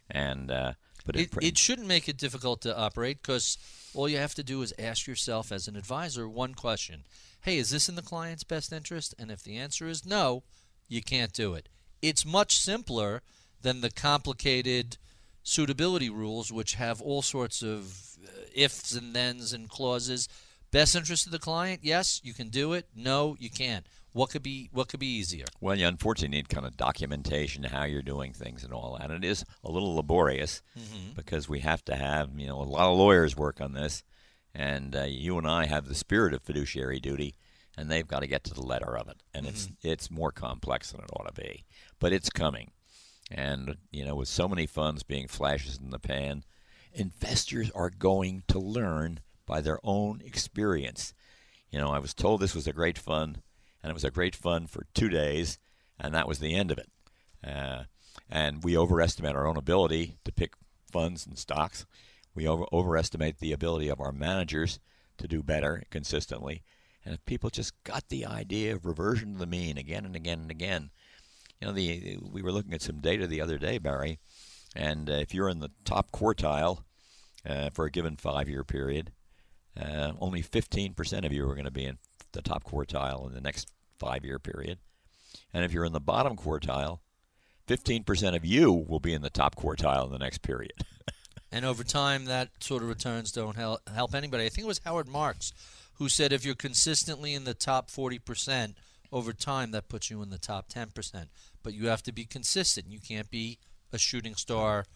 And uh, it, it, it shouldn't make it difficult to operate because all you have to do is ask yourself as an advisor one question: Hey, is this in the client's best interest? And if the answer is no, you can't do it. It's much simpler than the complicated suitability rules, which have all sorts of uh, ifs and thens and clauses. Best interest of the client? Yes, you can do it. No, you can't. What could be what could be easier? Well, you unfortunately need kind of documentation how you're doing things and all that. And it is a little laborious Mm-hmm. because we have to have you know a lot of lawyers work on this, and uh, you and I have the spirit of fiduciary duty, and they've got to get to the letter of it, and it's it's more complex than it ought to be, but it's coming, and you know with so many funds being flashes in the pan, investors are going to learn by their own experience. You know, I was told this was a great fund, and it was a great fund for two days, and that was the end of it. Uh, and we overestimate our own ability to pick funds and stocks. We over- overestimate the ability of our managers to do better consistently. And if people just got the idea of reversion to the mean again and again and again, you know, the we were looking at some data the other day, Barry, and uh, if you're in the top quartile uh, for a given five-year period, uh, only 15% of you are going to be in the top quartile in the next five-year period, and if you're in the bottom quartile, 15% of you will be in the top quartile in the next period. And over time, that sort of returns don't help, help anybody. I think it was Howard Marks who said if you're consistently in the top 40%, over time, that puts you in the top 10%. But you have to be consistent. You can't be a shooting star,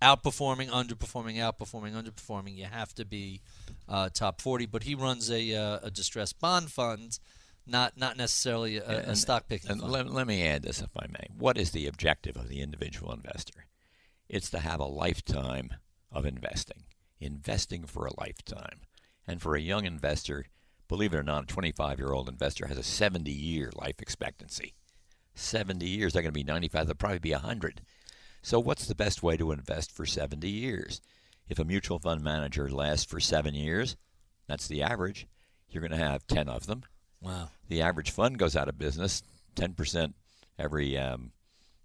outperforming, underperforming, outperforming, underperforming. You have to be uh, top 40. But he runs a, uh, a distressed bond fund, not not necessarily a, a stock picking And fund. let, let me add this, if I may. What is the objective of the individual investor? It's to have a lifetime of investing, investing for a lifetime. And for a young investor, believe it or not, a 25 year old investor has a 70 year life expectancy. 70 years, they're going to be 95, they'll probably be 100. So, what's the best way to invest for 70 years? If a mutual fund manager lasts for seven years, that's the average, you're going to have 10 of them wow. the average fund goes out of business 10% every um,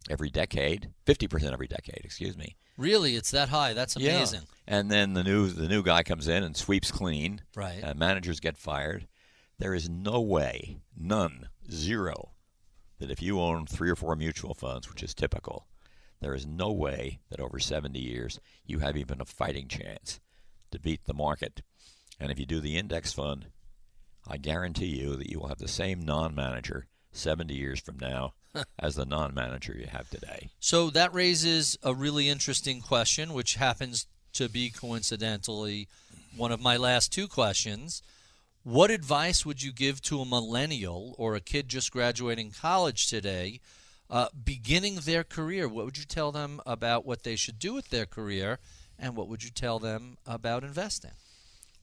every decade 50% every decade excuse me Really? It's that high? That's Yeah. amazing. and then the new the new guy comes in and sweeps clean Right. uh, managers get fired there is no way none zero that if you own three or four mutual funds which is typical there is no way that over 70 years you have even a fighting chance to beat the market and if you do the index fund I guarantee you that you will have the same non-manager 70 years from now as the non-manager you have today. So that raises a really interesting question, which happens to be coincidentally one of my last two questions. What advice would you give to a millennial or a kid just graduating college today, uh, beginning their career? What would you tell them about what they should do with their career, and what would you tell them about investing?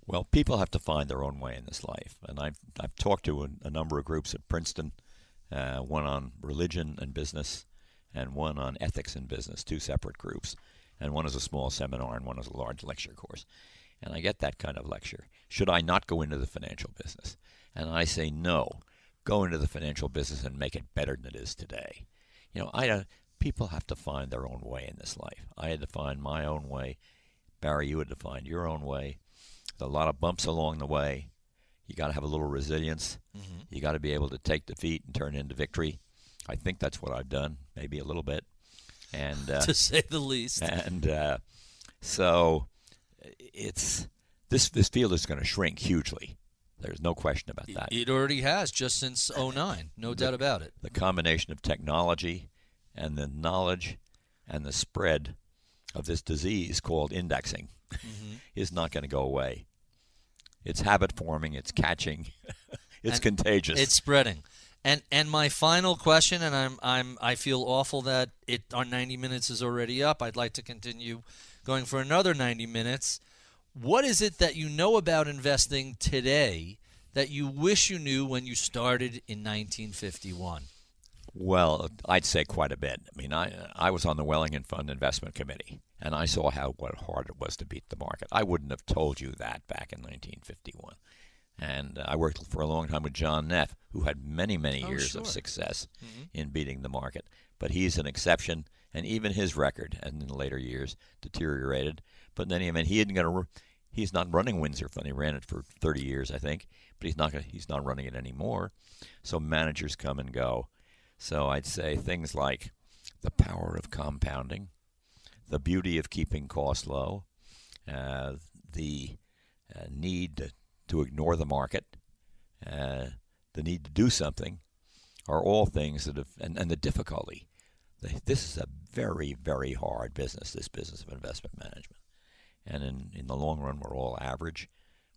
Well, people have to find their own way in this life, and I've I've talked to a, a number of groups at Princeton, uh, one on religion and business, and one on ethics and business, two separate groups, and one is a small seminar and one is a large lecture course, and I get that kind of lecture. Should I not go into the financial business? And I say no, go into the financial business and make it better than it is today. You know, I don't. People have to find their own way in this life. I had to find my own way. Barry, you had to find your own way There's a lot of bumps along the way. You got to have a little resilience. You got to be able to take defeat and turn into victory. I think that's what I've done, maybe a little bit. And uh, to say the least. and uh, so it's this this field is going to shrink hugely. There's no question about that. It already has just since 09, no doubt about it. the combination of technology and the knowledge and the spread of this disease called indexing mm-hmm. is not going to go away. It's habit forming, it's catching, it's And contagious. It's spreading. And and my final question, and I'm I'm I feel awful that it our 90 minutes is already up. I'd like to continue going for another 90 minutes. What is it that you know about investing today that you wish you knew when you started in 1951? Well, I'd say quite a bit. I mean, I I was on the Wellington Fund Investment Committee, and I saw how what hard it was to beat the market. I wouldn't have told you that back in 1951. And uh, I worked for a long time with John Neff, who had many, many Oh, years sure. of success in beating the market. But he's an exception, and even his record, and in later years, deteriorated. But then, I mean, he isn't going to. He's not running Windsor Fund. He ran it for 30 years, I think, but he's not. Gonna, he's not running it anymore. So managers come and go. So I'd say things like the power of compounding, the beauty of keeping costs low, uh, the uh, need to, to ignore the market, uh, the need to do something, are all things that have, and, and the difficulty. This is a very, very hard business, this business of investment management. And in, in the long run, we're all average.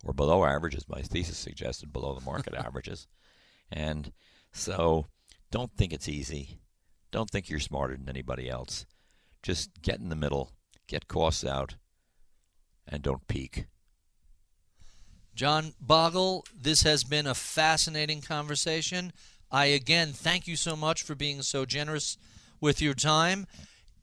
We're below average, as my thesis suggested, below the market averages. And so don't think it's easy. Don't think you're smarter than anybody else. Just get in the middle, get costs out, and don't peak. John Bogle, this has been a fascinating conversation. I again thank you so much for being so generous with your time.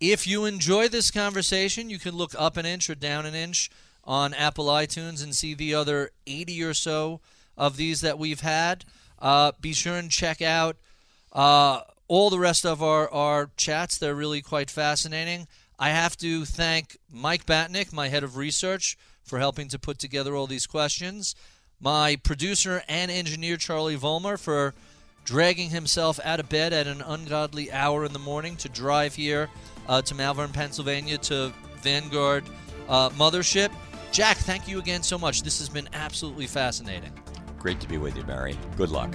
If you enjoy this conversation, you can look up an inch or down an inch on Apple iTunes and see the other 80 or so of these that we've had. Uh, be sure and check out uh, all the rest of our, our chats. They're really quite fascinating. I have to thank Mike Batnick, my head of research, for helping to put together all these questions. My producer and engineer, Charlie Vollmer, for dragging himself out of bed at an ungodly hour in the morning to drive here uh, to Malvern, Pennsylvania to Vanguard uh, Mothership. Jack, thank you again so much. This has been absolutely fascinating. Great to be with you, Barry. Good luck.